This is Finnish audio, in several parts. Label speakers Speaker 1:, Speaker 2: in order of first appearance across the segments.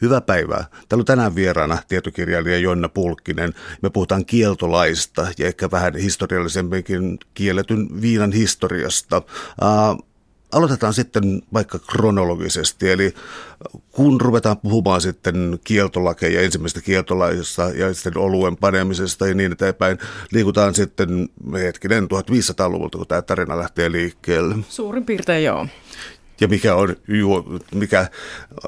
Speaker 1: Hyvää päivää. Täällä on tänään vieraana tietokirjailija Jonna Pulkkinen. Me puhutaan kieltolaista ja ehkä vähän historiallisemminkin kielletyn viinan historiasta. Uh, aloitetaan sitten vaikka kronologisesti, eli kun ruvetaan puhumaan sitten kieltolakeja, ensimmäistä kieltolaisesta ja sitten oluen panemisesta ja niin eteenpäin, liikutaan sitten hetkinen 1500-luvulta, kun tämä tarina lähtee liikkeelle.
Speaker 2: Suurin piirtein joo
Speaker 1: ja mikä on, mikä,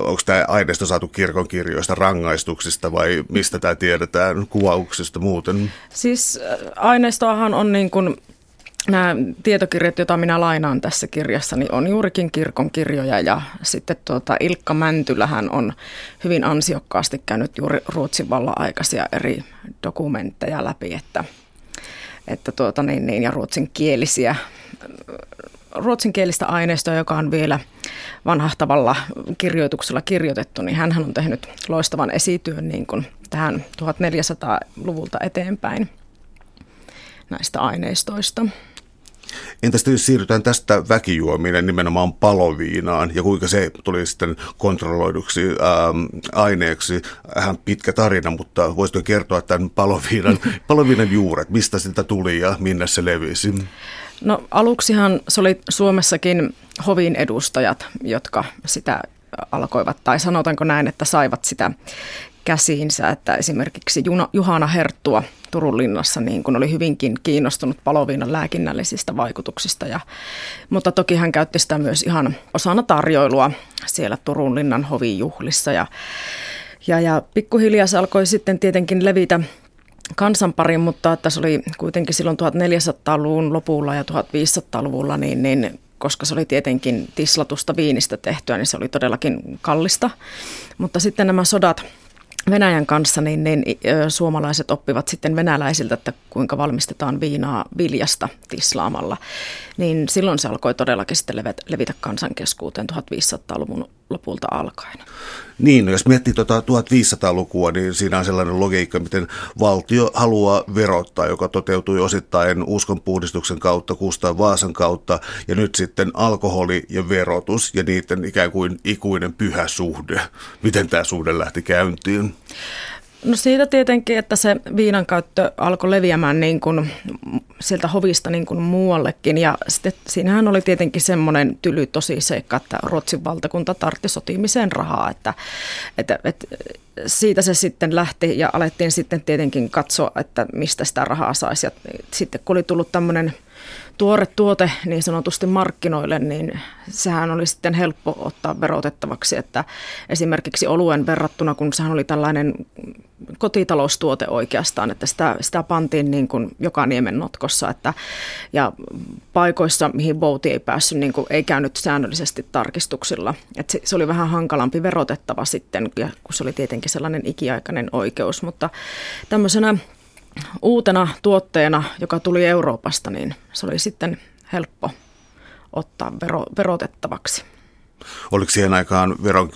Speaker 1: onko tämä aineisto saatu kirkon kirjoista rangaistuksista vai mistä tämä tiedetään, kuvauksista muuten?
Speaker 2: Siis äh, aineistoahan on niin kuin nämä tietokirjat, joita minä lainaan tässä kirjassa, niin on juurikin kirkon kirjoja ja sitten tuota Ilkka Mäntylähän on hyvin ansiokkaasti käynyt juuri Ruotsin vallan aikaisia eri dokumentteja läpi, että, että tuota niin, niin, ja ruotsinkielisiä ruotsinkielistä aineistoa, joka on vielä vanhahtavalla kirjoituksella kirjoitettu, niin hän on tehnyt loistavan esityön niin kuin tähän 1400-luvulta eteenpäin näistä aineistoista.
Speaker 1: Entäs jos siirrytään tästä väkijuominen nimenomaan paloviinaan ja kuinka se tuli sitten kontrolloiduksi ähm, aineeksi? Vähän pitkä tarina, mutta voisitko kertoa tämän paloviinan, paloviinan juuret, mistä sitä tuli ja minne se levisi?
Speaker 2: No aluksihan se oli Suomessakin hovin edustajat, jotka sitä alkoivat, tai sanotaanko näin, että saivat sitä käsiinsä, että esimerkiksi Juhana Herttua Turun linnassa niin kun oli hyvinkin kiinnostunut paloviinan lääkinnällisistä vaikutuksista. Ja, mutta toki hän käytti sitä myös ihan osana tarjoilua siellä Turun linnan hovijuhlissa. Ja, ja, ja pikkuhiljaa se alkoi sitten tietenkin levitä kansanparin, mutta se oli kuitenkin silloin 1400-luvun lopulla ja 1500-luvulla, niin, niin koska se oli tietenkin tislatusta viinistä tehtyä, niin se oli todellakin kallista. Mutta sitten nämä sodat Venäjän kanssa, niin, niin suomalaiset oppivat sitten venäläisiltä, että kuinka valmistetaan viinaa viljasta tislaamalla. Niin silloin se alkoi todellakin sitten levitä kansankeskuuteen 1500-luvun lopulta alkaen.
Speaker 1: Niin, no jos miettii tuota 1500-lukua, niin siinä on sellainen logiikka, miten valtio haluaa verottaa, joka toteutui osittain uskonpuhdistuksen kautta, Kustaan Vaasan kautta, ja nyt sitten alkoholi ja verotus ja niiden ikään kuin ikuinen pyhä suhde. Miten tämä suhde lähti käyntiin?
Speaker 2: No siitä tietenkin, että se viinan käyttö alkoi leviämään niin kuin sieltä hovista niin kuin muuallekin. Ja sitten siinähän oli tietenkin semmoinen tyly tosi seikka, että Ruotsin valtakunta tartti sotimiseen rahaa. Että, että, että siitä se sitten lähti ja alettiin sitten tietenkin katsoa, että mistä sitä rahaa saisi. Ja sitten kun oli tullut tämmöinen tuore tuote niin sanotusti markkinoille, niin sehän oli sitten helppo ottaa verotettavaksi, että esimerkiksi oluen verrattuna, kun sehän oli tällainen kotitaloustuote oikeastaan, että sitä, sitä pantiin niin kuin joka niemen notkossa, että, ja paikoissa, mihin bouti ei päässyt, niin kuin ei käynyt säännöllisesti tarkistuksilla. että se, se oli vähän hankalampi verotettava sitten, kun se oli tietenkin sellainen ikiaikainen oikeus, mutta tämmöisenä uutena tuotteena, joka tuli Euroopasta, niin se oli sitten helppo ottaa vero, verotettavaksi.
Speaker 1: Oliko siihen aikaan veron,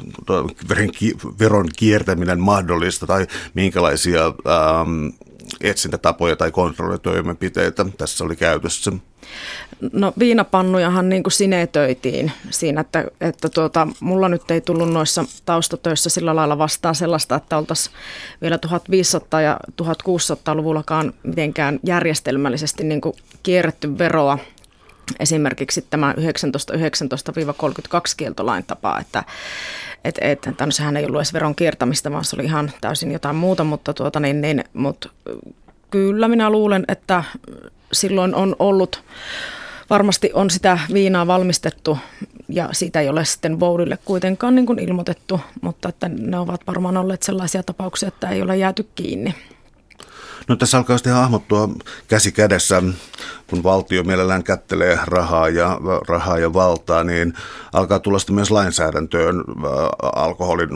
Speaker 1: veron kiertäminen mahdollista tai minkälaisia ähm, etsintätapoja tai kontrollitoimenpiteitä tässä oli käytössä?
Speaker 2: No viinapannujahan niin kuin sinetöitiin siinä, että, että tuota, mulla nyt ei tullut noissa taustatöissä sillä lailla vastaan sellaista, että oltaisiin vielä 1500- ja 1600-luvullakaan mitenkään järjestelmällisesti niin kuin kierretty veroa esimerkiksi tämä 1919-32 kieltolain tapa, että et, et, no, sehän ei ollut edes veron kiertämistä, vaan se oli ihan täysin jotain muuta, mutta, tuota, niin, niin, mutta kyllä minä luulen, että silloin on ollut, varmasti on sitä viinaa valmistettu ja siitä ei ole sitten voudille kuitenkaan niin kuin ilmoitettu, mutta että ne ovat varmaan olleet sellaisia tapauksia, että ei ole jääty kiinni.
Speaker 1: No tässä alkaa sitten hahmottua käsi kädessä, kun valtio mielellään kättelee rahaa ja, rahaa ja valtaa, niin alkaa tulla sitten myös lainsäädäntöön äh, alkoholin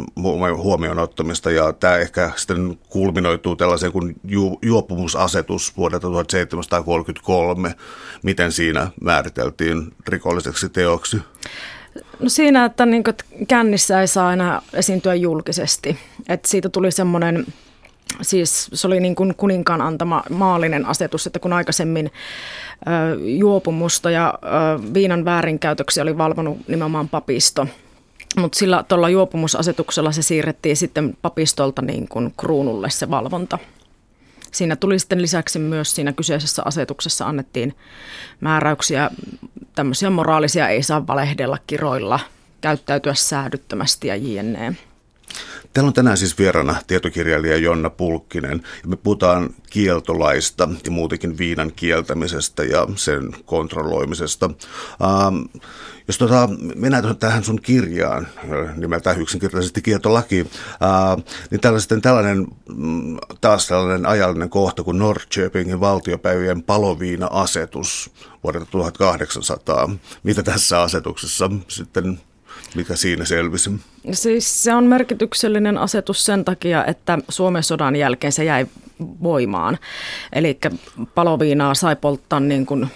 Speaker 1: huomioon ottamista. Ja tämä ehkä sitten kulminoituu tällaiseen kuin ju, juopumusasetus vuodelta 1733. Miten siinä määriteltiin rikolliseksi teoksi?
Speaker 2: No siinä, että niin kännissä ei saa enää esiintyä julkisesti. Et siitä tuli semmoinen Siis se oli niin kuin kuninkaan antama maallinen asetus, että kun aikaisemmin ö, juopumusta ja ö, viinan väärinkäytöksiä oli valvonut nimenomaan papisto, mutta sillä tuolla juopumusasetuksella se siirrettiin sitten papistolta niin kuin kruunulle se valvonta. Siinä tuli sitten lisäksi myös siinä kyseisessä asetuksessa annettiin määräyksiä, tämmöisiä moraalisia ei saa valehdella kiroilla, käyttäytyä säädyttömästi ja jne.
Speaker 1: Täällä on tänään siis vieraana tietokirjailija Jonna Pulkkinen ja me puhutaan kieltolaista ja muutenkin viinan kieltämisestä ja sen kontrolloimisesta. Ähm, jos tota, mennään tähän sun kirjaan nimeltään yksinkertaisesti kieltolaki, äh, niin tällainen, tällainen, mm, taas tällainen ajallinen kohta kuin Norrköpingin valtiopäivien paloviina-asetus vuodelta 1800. Mitä tässä asetuksessa sitten mikä siinä selvisi?
Speaker 2: Siis se on merkityksellinen asetus sen takia, että Suomen sodan jälkeen se jäi voimaan. Eli paloviinaa sai polttaa niin kuin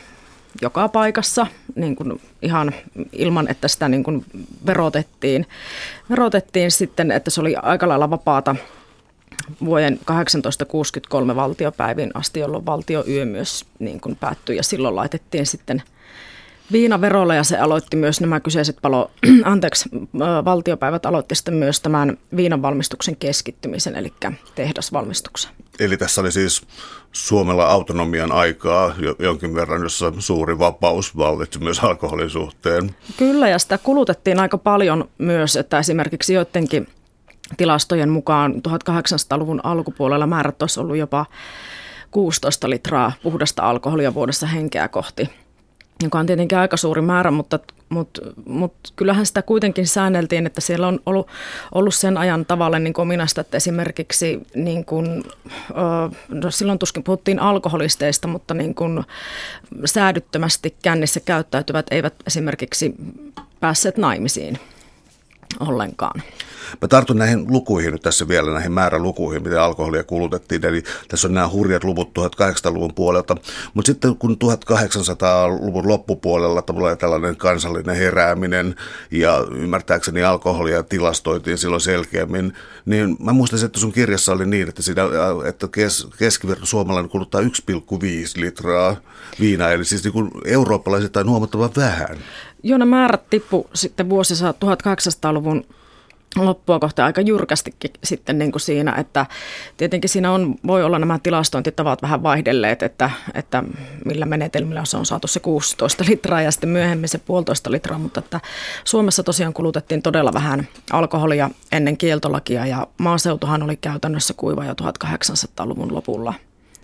Speaker 2: joka paikassa niin kuin ihan ilman, että sitä niin kuin verotettiin. Verotettiin sitten, että se oli aika lailla vapaata vuoden 1863 valtiopäivin asti, jolloin valtioyö myös niin kuin päättyi ja silloin laitettiin sitten – viinaverolla ja se aloitti myös nämä kyseiset palo, anteeksi, valtiopäivät aloitti sitten myös tämän viinan valmistuksen keskittymisen, eli tehdasvalmistuksen.
Speaker 1: Eli tässä oli siis Suomella autonomian aikaa jonkin verran, jossa suuri vapaus vallitsi myös alkoholin suhteen.
Speaker 2: Kyllä, ja sitä kulutettiin aika paljon myös, että esimerkiksi joidenkin tilastojen mukaan 1800-luvun alkupuolella määrät olisi ollut jopa 16 litraa puhdasta alkoholia vuodessa henkeä kohti – joka on tietenkin aika suuri määrä, mutta, mutta, mutta kyllähän sitä kuitenkin säänneltiin, että siellä on ollut, ollut sen ajan tavalla niin ominaista, että esimerkiksi niin kuin, no silloin tuskin puhuttiin alkoholisteista, mutta niin kuin säädyttömästi kännissä käyttäytyvät eivät esimerkiksi päässeet naimisiin ollenkaan.
Speaker 1: Mä tartun näihin lukuihin nyt tässä vielä, näihin määrälukuihin, miten alkoholia kulutettiin. Eli tässä on nämä hurjat luvut 1800-luvun puolelta. Mutta sitten kun 1800-luvun loppupuolella tulee tällainen kansallinen herääminen ja ymmärtääkseni alkoholia tilastoitiin silloin selkeämmin, niin mä muistan, että sun kirjassa oli niin, että, siinä, että kes, keskiverto suomalainen kuluttaa 1,5 litraa viinaa, eli siis niin eurooppalaisittain huomattavan vähän.
Speaker 2: Joo, ne määrät tippu sitten vuosissa 1800-luvun loppua kohti aika jyrkästikin sitten niin kuin siinä, että tietenkin siinä on, voi olla nämä tilastointitavat vähän vaihdelleet, että, että millä menetelmillä se on saatu se 16 litraa ja sitten myöhemmin se puolitoista litraa, mutta että Suomessa tosiaan kulutettiin todella vähän alkoholia ennen kieltolakia ja maaseutuhan oli käytännössä kuiva jo 1800-luvun lopulla.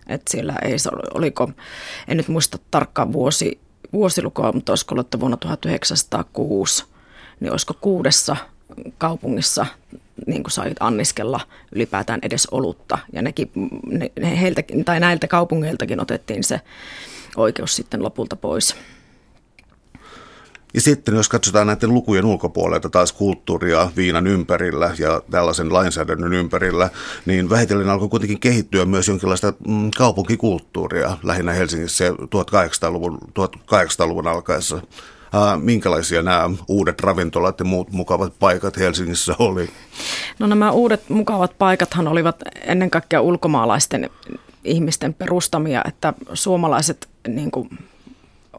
Speaker 2: Että siellä ei, oliko, en nyt muista tarkkaan vuosi, vuosilukua, mutta olisiko ollut, että vuonna 1906, niin olisiko kuudessa kaupungissa niin kuin sait anniskella ylipäätään edes olutta. Ja nekin, ne, heiltä, tai näiltä kaupungeiltakin otettiin se oikeus sitten lopulta pois.
Speaker 1: Ja sitten jos katsotaan näiden lukujen ulkopuolelta taas kulttuuria viinan ympärillä ja tällaisen lainsäädännön ympärillä, niin vähitellen alkoi kuitenkin kehittyä myös jonkinlaista mm, kaupunkikulttuuria lähinnä Helsingissä 1800-luvun, 1800-luvun alkaessa. Minkälaisia nämä uudet ravintolat ja muut mukavat paikat Helsingissä oli?
Speaker 2: No nämä uudet mukavat paikathan olivat ennen kaikkea ulkomaalaisten ihmisten perustamia, että suomalaiset niin kuin,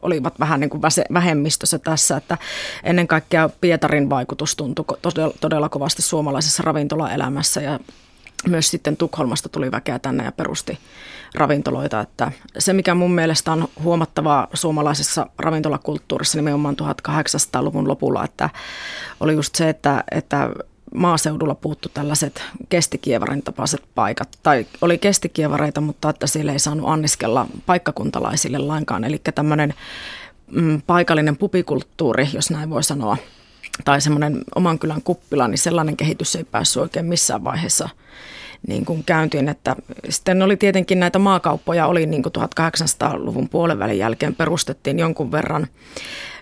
Speaker 2: olivat vähän niin kuin vähemmistössä tässä, että ennen kaikkea Pietarin vaikutus tuntui todella, todella kovasti suomalaisessa ravintolaelämässä ja myös sitten Tukholmasta tuli väkeä tänne ja perusti ravintoloita. Että se, mikä mun mielestä on huomattavaa suomalaisessa ravintolakulttuurissa nimenomaan 1800-luvun lopulla, että oli just se, että, että maaseudulla puuttu tällaiset kestikievarin tapaiset paikat. Tai oli kestikievareita, mutta että siellä ei saanut anniskella paikkakuntalaisille lainkaan. Eli tämmöinen mm, paikallinen pupikulttuuri, jos näin voi sanoa, tai semmoinen oman kylän kuppila, niin sellainen kehitys ei päässyt oikein missään vaiheessa niin kuin käyntiin. Että sitten oli tietenkin näitä maakauppoja, oli niin kuin 1800-luvun puolen jälkeen perustettiin jonkun verran.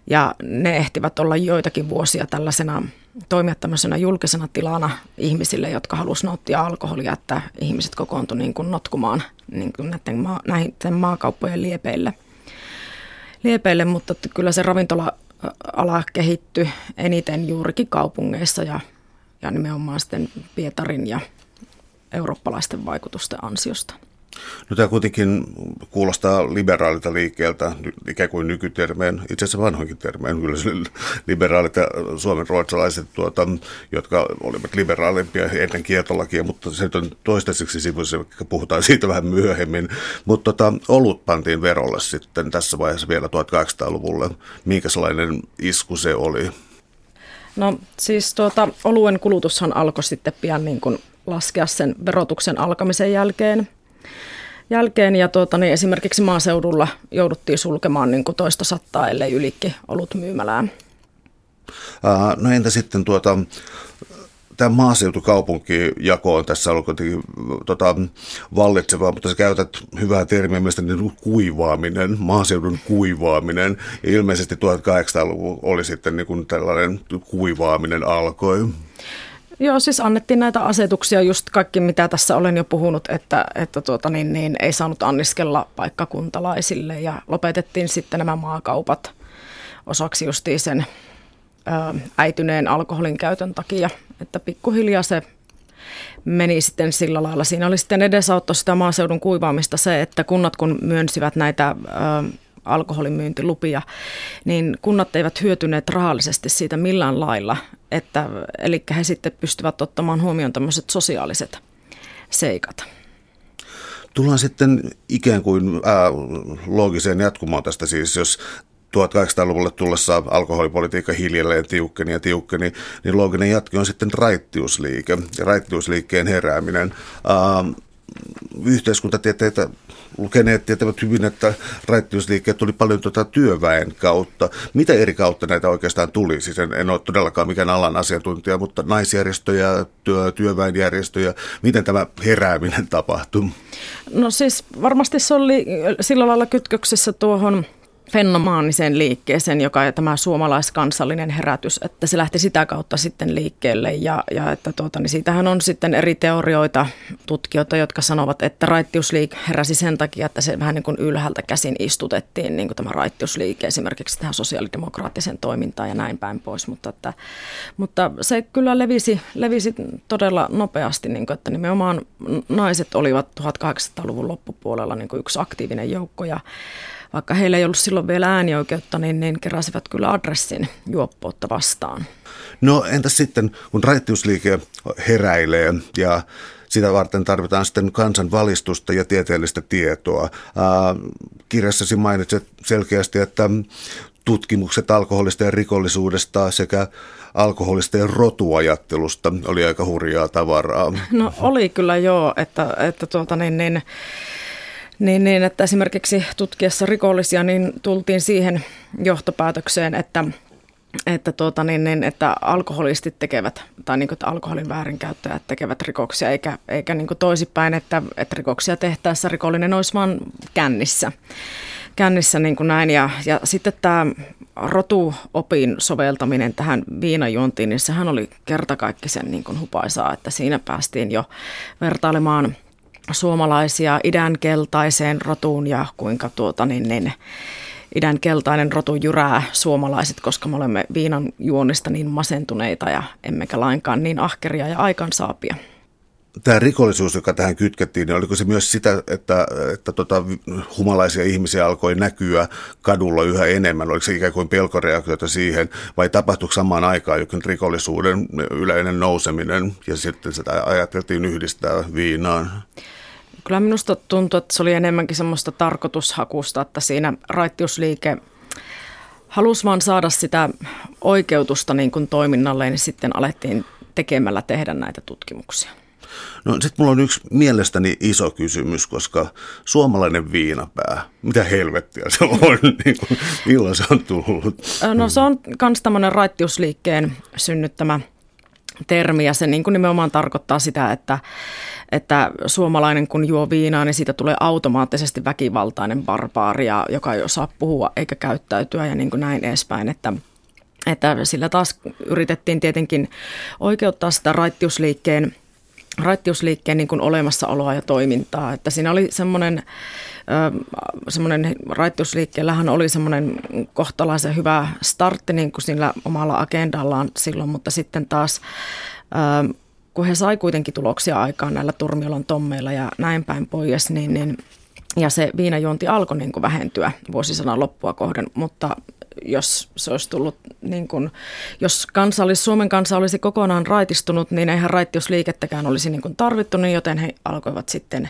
Speaker 2: Ja ne ehtivät olla joitakin vuosia tällaisena, toimia tämmöisenä julkisena tilana ihmisille, jotka halusivat nauttia alkoholia, että ihmiset kokoontuivat niin kuin notkumaan niin kuin näiden, maa, näiden maakauppojen liepeille. liepeille. Mutta kyllä se ravintola-ala kehittyi eniten juurikin kaupungeissa ja, ja nimenomaan sitten Pietarin ja eurooppalaisten vaikutusten ansiosta.
Speaker 1: No tämä kuitenkin kuulostaa liberaalilta liikkeeltä, ikään kuin nykytermeen, itse asiassa vanhoinkin termeen, kyllä liberaalit ja suomen ruotsalaiset, tuota, jotka olivat liberaalimpia ennen kieltolakia, mutta se on toistaiseksi sivuissa, puhutaan siitä vähän myöhemmin. Mutta tota, olut pantiin verolle sitten tässä vaiheessa vielä 1800-luvulle. Minkälainen isku se oli?
Speaker 2: No siis tuota, oluen kulutushan alkoi sitten pian niin kuin laskea sen verotuksen alkamisen jälkeen – jälkeen ja tuota, niin esimerkiksi maaseudulla jouduttiin sulkemaan niin kuin toista sattaa, ellei ylikki ollut myymälään.
Speaker 1: No entä sitten tuota, tämä maaseutukaupunkijako on tässä ollut kuitenkin tota, vallitseva, mutta sä käytät hyvää termiä mielestäni niin kuivaaminen, maaseudun kuivaaminen. Ja ilmeisesti 1800-luvulla oli sitten niin kuin tällainen kuivaaminen alkoi.
Speaker 2: Joo, siis annettiin näitä asetuksia, just kaikki mitä tässä olen jo puhunut, että, että tuota, niin, niin, ei saanut anniskella paikkakuntalaisille ja lopetettiin sitten nämä maakaupat osaksi justiin sen ö, äityneen alkoholin käytön takia, että pikkuhiljaa se meni sitten sillä lailla. Siinä oli sitten edesautto sitä maaseudun kuivaamista se, että kunnat kun myönsivät näitä ö, alkoholin myyntilupia, niin kunnat eivät hyötyneet rahallisesti siitä millään lailla, että, eli he sitten pystyvät ottamaan huomioon tämmöiset sosiaaliset seikat.
Speaker 1: Tullaan sitten ikään kuin ää, loogiseen jatkumaan tästä siis, jos 1800-luvulle tullessa alkoholipolitiikka hiljalleen tiukkeni ja tiukkeni, niin looginen jatke on sitten raittiusliike ja raittiusliikkeen herääminen. Ää, yhteiskuntatieteitä lukeneet tietävät hyvin, että raittiusliikkeet tuli paljon tuota työväen kautta. Mitä eri kautta näitä oikeastaan tuli? Siis en, en ole todellakaan mikään alan asiantuntija, mutta naisjärjestöjä, työ, työväenjärjestöjä, miten tämä herääminen tapahtui?
Speaker 2: No siis varmasti se oli sillä lailla kytköksessä tuohon fenomaaniseen liikkeeseen, joka on tämä suomalaiskansallinen herätys, että se lähti sitä kautta sitten liikkeelle. Ja, ja että tuota, niin siitähän on sitten eri teorioita, tutkijoita, jotka sanovat, että raittiusliike heräsi sen takia, että se vähän niin kuin ylhäältä käsin istutettiin niin kuin tämä raittiusliike esimerkiksi tähän sosiaalidemokraattisen toimintaan ja näin päin pois, mutta, että, mutta se kyllä levisi, levisi todella nopeasti, niin kuin, että nimenomaan naiset olivat 1800-luvun loppupuolella niin kuin yksi aktiivinen joukko. Ja vaikka heillä ei ollut silloin vielä äänioikeutta, niin, niin keräsivät kyllä adressin juoppoutta vastaan.
Speaker 1: No entäs sitten, kun raittiusliike heräilee ja sitä varten tarvitaan sitten kansanvalistusta ja tieteellistä tietoa. Ää, kirjassasi mainitset selkeästi, että tutkimukset alkoholista ja rikollisuudesta sekä alkoholista ja rotuajattelusta oli aika hurjaa tavaraa.
Speaker 2: No oli kyllä joo, että, että tuota niin, niin niin, niin, että esimerkiksi tutkiessa rikollisia niin tultiin siihen johtopäätökseen, että että, tuota, niin, niin, että alkoholistit tekevät, tai niin että alkoholin väärinkäyttäjät tekevät rikoksia, eikä, eikä niin toisipäin, että, että rikoksia tehtäessä rikollinen olisi vain kännissä. kännissä niin kuin näin. Ja, ja sitten tämä rotuopin soveltaminen tähän viinajuontiin, niin sehän oli kertakaikkisen niin kuin hupaisaa, että siinä päästiin jo vertailemaan – suomalaisia idän keltaiseen rotuun ja kuinka tuota, niin, niin, idän keltainen rotu jyrää suomalaiset, koska me olemme viinan juonnista niin masentuneita ja emmekä lainkaan niin ahkeria ja aikansaapia.
Speaker 1: Tämä rikollisuus, joka tähän kytkettiin, niin oliko se myös sitä, että, että tota, humalaisia ihmisiä alkoi näkyä kadulla yhä enemmän? Oliko se ikään kuin pelkoreaktiota siihen, vai tapahtuiko samaan aikaan jokin rikollisuuden yleinen nouseminen, ja sitten sitä ajateltiin yhdistää viinaan?
Speaker 2: Kyllä minusta tuntuu, että se oli enemmänkin semmoista tarkoitushakusta, että siinä raittiusliike halusi vaan saada sitä oikeutusta niin kuin toiminnalle, niin sitten alettiin tekemällä tehdä näitä tutkimuksia.
Speaker 1: No sitten mulla on yksi mielestäni iso kysymys, koska suomalainen viinapää, mitä helvettiä se on, niin kuin, milloin se on tullut?
Speaker 2: No se on myös tämmöinen raittiusliikkeen synnyttämä termi ja se niin kuin nimenomaan tarkoittaa sitä, että, että suomalainen kun juo viinaa, niin siitä tulee automaattisesti väkivaltainen barbaaria, joka ei osaa puhua eikä käyttäytyä ja niin kuin näin edespäin, että että sillä taas yritettiin tietenkin oikeuttaa sitä raittiusliikkeen, raittiusliikkeen niin kuin olemassaoloa ja toimintaa. Että siinä oli semmoinen, semmoinen raittiusliikkeellähän oli semmoinen kohtalaisen hyvä startti niin kuin sillä omalla agendallaan silloin, mutta sitten taas kun he sai kuitenkin tuloksia aikaan näillä Turmiolan tommeilla ja näin päin pois, niin, niin ja se viinajuonti alkoi niin kuin vähentyä vuosisadan loppua kohden, mutta jos se olisi tullut, niin kuin, jos kansa olisi, Suomen kansa olisi kokonaan raitistunut, niin eihän raittiusliikettäkään olisi niin kuin tarvittu, niin joten he alkoivat sitten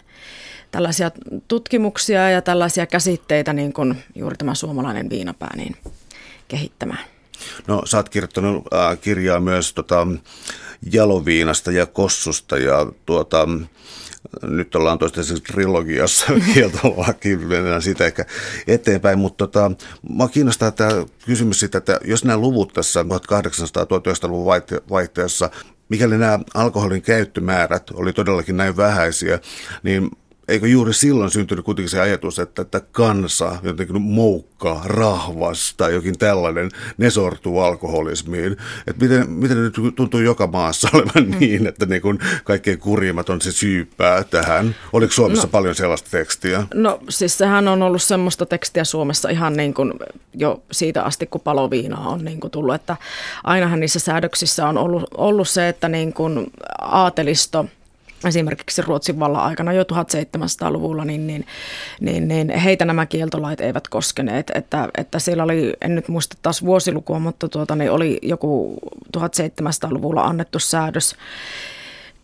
Speaker 2: tällaisia tutkimuksia ja tällaisia käsitteitä, niin kuin juuri tämä suomalainen viinapää, niin kehittämään.
Speaker 1: No sä oot kirjoittanut äh, kirjaa myös tota, jaloviinasta ja kossusta ja tuota, nyt ollaan toistaiseksi trilogiassa kieltolaki, mennään sitä ehkä eteenpäin, mutta tota, mä kiinnostaa tämä kysymys siitä, että jos nämä luvut tässä 1800-1900-luvun vaihteessa, mikäli nämä alkoholin käyttömäärät oli todellakin näin vähäisiä, niin eikö juuri silloin syntynyt kuitenkin se ajatus, että, että kansa, jotenkin moukka, rahvas tai jokin tällainen, ne sortuu alkoholismiin. Et miten, miten nyt tuntuu joka maassa olevan mm. niin, että niin kun kaikkein kurjimmat on se syypää tähän? Oliko Suomessa no, paljon sellaista tekstiä?
Speaker 2: No siis sehän on ollut semmoista tekstiä Suomessa ihan niin kuin jo siitä asti, kun paloviinaa on niin kuin tullut. Että ainahan niissä säädöksissä on ollut, ollut se, että niin kuin aatelisto – esimerkiksi Ruotsin vallan aikana jo 1700-luvulla, niin, niin, niin, niin heitä nämä kieltolait eivät koskeneet. Että, että siellä oli, en nyt muista taas vuosilukua, mutta tuota, niin oli joku 1700-luvulla annettu säädös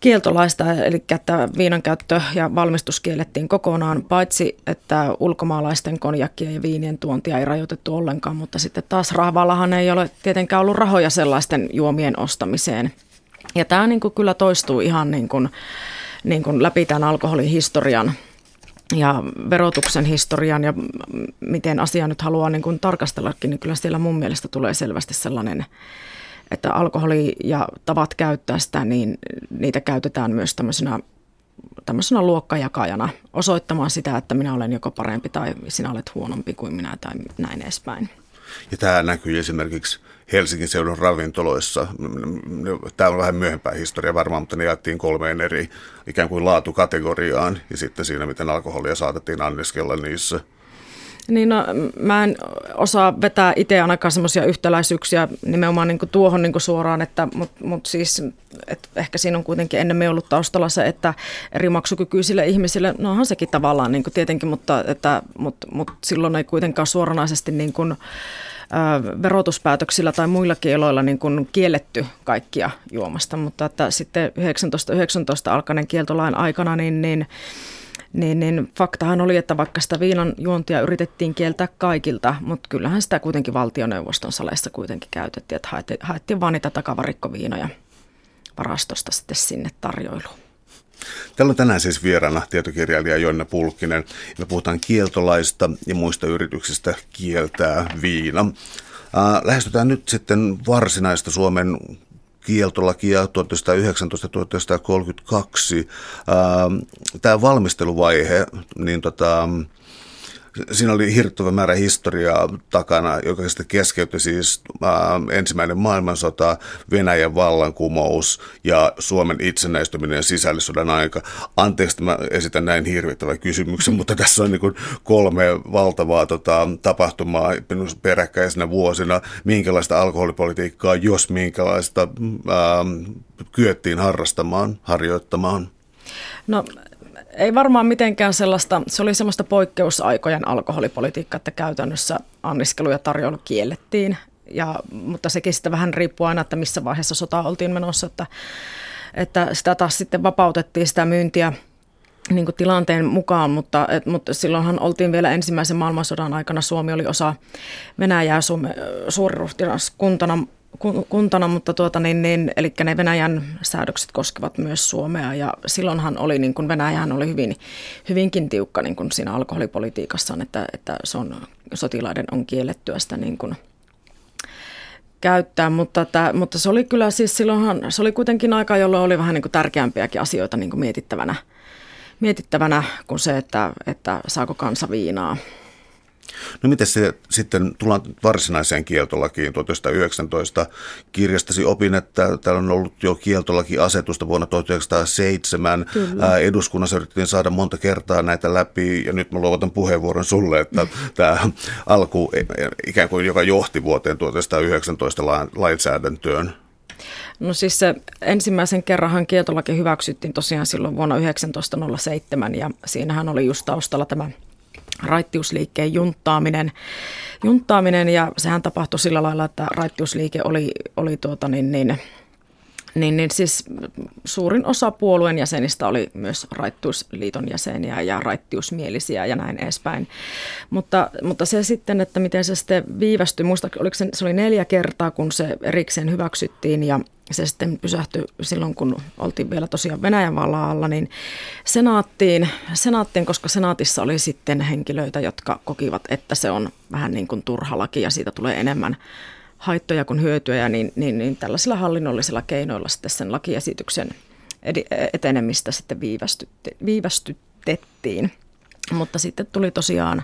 Speaker 2: kieltolaista, eli että viinan käyttö ja valmistus kiellettiin kokonaan, paitsi että ulkomaalaisten konjakkien ja viinien tuontia ei rajoitettu ollenkaan, mutta sitten taas rahvallahan ei ole tietenkään ollut rahoja sellaisten juomien ostamiseen – ja tämä niin kuin kyllä toistuu ihan niin kuin, niin kuin läpi tämän alkoholin historian ja verotuksen historian ja miten asia nyt haluaa niin kuin tarkastellakin, niin kyllä siellä mun mielestä tulee selvästi sellainen, että alkoholi ja tavat käyttää sitä, niin niitä käytetään myös tämmöisenä, tämmöisenä luokkajakajana osoittamaan sitä, että minä olen joko parempi tai sinä olet huonompi kuin minä tai näin edespäin.
Speaker 1: Ja tämä näkyy esimerkiksi Helsingin seudun ravintoloissa. Tämä on vähän myöhempää historia varmaan, mutta ne jaettiin kolmeen eri ikään kuin laatukategoriaan ja sitten siinä, miten alkoholia saatettiin anniskella niissä.
Speaker 2: Niin no, mä en osaa vetää itse ainakaan semmoisia yhtäläisyyksiä nimenomaan niin tuohon niin suoraan, että, mutta mut siis et ehkä siinä on kuitenkin ennemmin ollut taustalla se, että eri maksukykyisille ihmisille, no onhan sekin tavallaan niin tietenkin, mutta, että, mutta, mutta silloin ei kuitenkaan suoranaisesti niin kuin, verotuspäätöksillä tai muilla kieloilla niin kuin kielletty kaikkia juomasta, mutta että sitten 1919 alkanen kieltolain aikana niin, niin niin, niin faktahan oli, että vaikka sitä viinan juontia yritettiin kieltää kaikilta, mutta kyllähän sitä kuitenkin valtioneuvoston saleissa kuitenkin käytettiin, että haettiin, haettiin vaan niitä takavarikkoviinoja varastosta sitten sinne tarjoiluun.
Speaker 1: Täällä on tänään siis vieraana tietokirjailija Jonna Pulkkinen. Me puhutaan kieltolaista ja muista yrityksistä kieltää viina. Lähestytään nyt sitten varsinaista Suomen kieltolakia 1919-1932. Tämä valmisteluvaihe, niin tota, siinä oli hirttävä määrä historiaa takana, joka sitten keskeytti siis ensimmäinen maailmansota, Venäjän vallankumous ja Suomen itsenäistyminen sisällissodan aika. Anteeksi, että mä esitän näin hirvittävän kysymyksen, mutta tässä on niin kolme valtavaa tota, tapahtumaa peräkkäisenä vuosina. Minkälaista alkoholipolitiikkaa, jos minkälaista äh, kyettiin harrastamaan, harjoittamaan?
Speaker 2: No ei varmaan mitenkään sellaista, se oli semmoista poikkeusaikojen alkoholipolitiikkaa, että käytännössä anniskelu ja tarjoilu kiellettiin. Ja, mutta sekin sitten vähän riippuu aina, että missä vaiheessa sota oltiin menossa, että, että sitä taas sitten vapautettiin sitä myyntiä niin kuin tilanteen mukaan, mutta, et, mutta silloinhan oltiin vielä ensimmäisen maailmansodan aikana, Suomi oli osa Venäjää Suomen suuriruhtinaskuntana kuntana, mutta tuota, niin, niin, eli ne Venäjän säädökset koskevat myös Suomea ja silloinhan oli, niin kuin Venäjähän oli hyvin, hyvinkin tiukka niin kuin siinä alkoholipolitiikassaan, että, että se on, sotilaiden on kiellettyä sitä niin kuin, käyttää, mutta, että, mutta se oli kyllä siis silloinhan, se oli kuitenkin aika, jolloin oli vähän niin kuin tärkeämpiäkin asioita niin kuin mietittävänä, mietittävänä kuin se, että, että saako kansa viinaa.
Speaker 1: No miten se sitten, tullaan varsinaiseen kieltolakiin 1919 kirjastasi opin, että täällä on ollut jo kieltolaki-asetusta vuonna 1907. Kyllä. Eduskunnassa yritettiin saada monta kertaa näitä läpi ja nyt mä luovutan puheenvuoron sulle, että tämä alku ikään kuin joka johti vuoteen 1919 lainsäädäntöön.
Speaker 2: No siis se ensimmäisen kerranhan kieltolaki hyväksyttiin tosiaan silloin vuonna 1907 ja siinähän oli just taustalla tämä raittiusliikkeen junttaaminen, junttaaminen ja sehän tapahtui sillä lailla, että raittiusliike oli, oli tuota niin, niin, niin, niin siis suurin osa puolueen jäsenistä oli myös Raittiusliiton jäseniä ja raittiusmielisiä ja näin edespäin. Mutta, mutta se sitten, että miten se sitten viivästyi, muista oliko se, se oli neljä kertaa, kun se erikseen hyväksyttiin ja se sitten pysähtyi silloin, kun oltiin vielä tosiaan Venäjän vallan alla, niin senaattiin, senaattiin, koska senaatissa oli sitten henkilöitä, jotka kokivat, että se on vähän niin kuin turha laki ja siitä tulee enemmän haittoja kuin hyötyjä, niin, niin, niin tällaisilla hallinnollisilla keinoilla sitten sen lakiesityksen etenemistä sitten viivästytettiin. Mutta sitten tuli tosiaan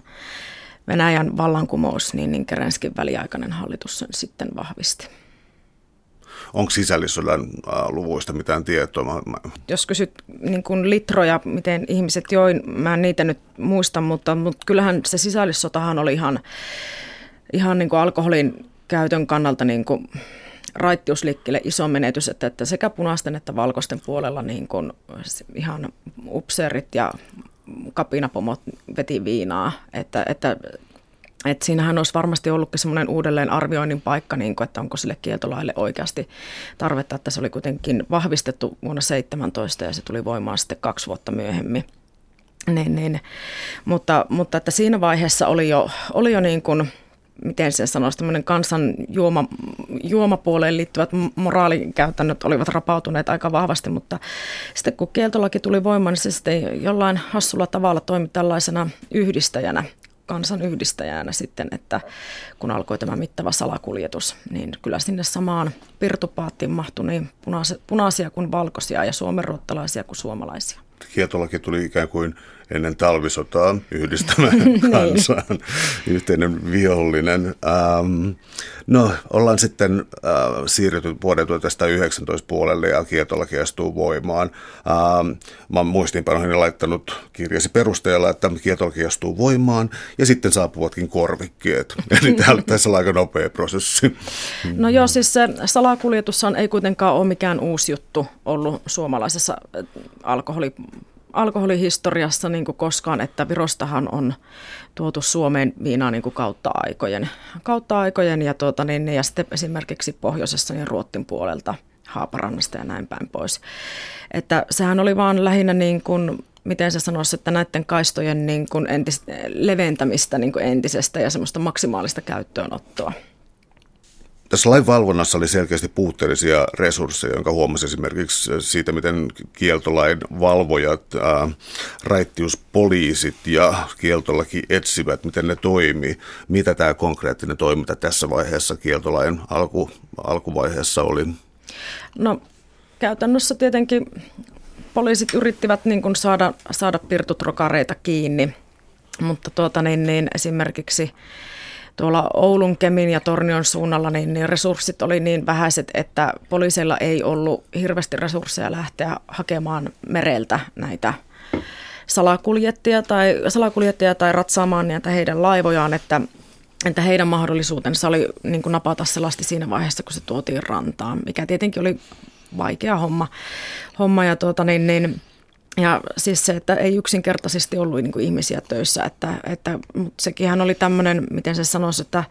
Speaker 2: Venäjän vallankumous, niin, niin Kerenskin väliaikainen hallitus sen sitten vahvisti.
Speaker 1: Onko sisällissodan luvuista mitään tietoa?
Speaker 2: Jos kysyt niin kuin litroja, miten ihmiset join, mä en niitä nyt muista, mutta, mutta kyllähän se sisällissotahan oli ihan, ihan niin kuin alkoholin käytön kannalta niin kuin raittiusliikkeelle iso menetys, että, että sekä punaisten että valkoisten puolella niin kuin ihan upseerit ja kapinapomot veti viinaa, että, että että siinähän olisi varmasti ollutkin semmoinen uudelleen arvioinnin paikka, niin kuin, että onko sille kieltolaille oikeasti tarvetta, että se oli kuitenkin vahvistettu vuonna 17 ja se tuli voimaan sitten kaksi vuotta myöhemmin. Niin, niin. Mutta, mutta että siinä vaiheessa oli jo, oli jo niin kuin, miten se sanoisi, tämmöinen kansan juoma, juomapuoleen liittyvät moraalikäytännöt olivat rapautuneet aika vahvasti, mutta sitten kun kieltolaki tuli voimaan, niin se sitten jollain hassulla tavalla toimi tällaisena yhdistäjänä, kansan yhdistäjänä sitten, että kun alkoi tämä mittava salakuljetus, niin kyllä sinne samaan pirtupaattiin mahtui niin punaisia kuin valkoisia ja suomenruottalaisia kuin suomalaisia.
Speaker 1: Kieltolaki tuli ikään kuin ennen talvisotaa yhdistämään niin. kansaan, yhteinen vihollinen. Ähm, no, ollaan sitten äh, siirrytty vuoden 1919 puolelle ja kieltolaki astuu voimaan. Ähm, mä oon muistiinpanoihin laittanut kirjasi perusteella, että kieltolaki astuu voimaan ja sitten saapuvatkin korvikkeet. Eli täällä, tässä on aika nopea prosessi.
Speaker 2: No joo, siis se salakuljetushan ei kuitenkaan ole mikään uusi juttu ollut suomalaisessa äh, alkoholi alkoholihistoriassa niin kuin koskaan, että Virostahan on tuotu Suomeen viinaa niin kuin kautta aikojen. Kautta aikojen ja, tuota, niin, ja sitten esimerkiksi pohjoisessa niin Ruottin puolelta, Haaparannasta ja näin päin pois. Että sehän oli vaan lähinnä niin kuin, miten se sanoisi, että näiden kaistojen niin kuin entis, leventämistä niin kuin entisestä ja semmoista maksimaalista käyttöönottoa.
Speaker 1: Tässä lainvalvonnassa oli selkeästi puutteellisia resursseja, jonka huomasi esimerkiksi siitä, miten kieltolain valvojat, ää, raittiuspoliisit ja kieltolaki etsivät, miten ne toimii. Mitä tämä konkreettinen toiminta tässä vaiheessa kieltolain alku, alkuvaiheessa oli?
Speaker 2: No käytännössä tietenkin poliisit yrittivät niin kuin saada, saada pirtutrokareita kiinni, mutta tuota niin, niin esimerkiksi tuolla Oulun, Kemin ja Tornion suunnalla niin, niin resurssit oli niin vähäiset, että poliisilla ei ollut hirveästi resursseja lähteä hakemaan mereltä näitä salakuljettajia tai, salakuljettajia tai ratsaamaan näitä heidän laivojaan, että, että heidän mahdollisuutensa oli niin kuin napata se lasti siinä vaiheessa, kun se tuotiin rantaan, mikä tietenkin oli vaikea homma. homma ja tuota, niin, niin, ja siis se, että ei yksinkertaisesti ollut niin kuin ihmisiä töissä, että, että, mutta sekinhän oli tämmöinen, miten se sanoisi, että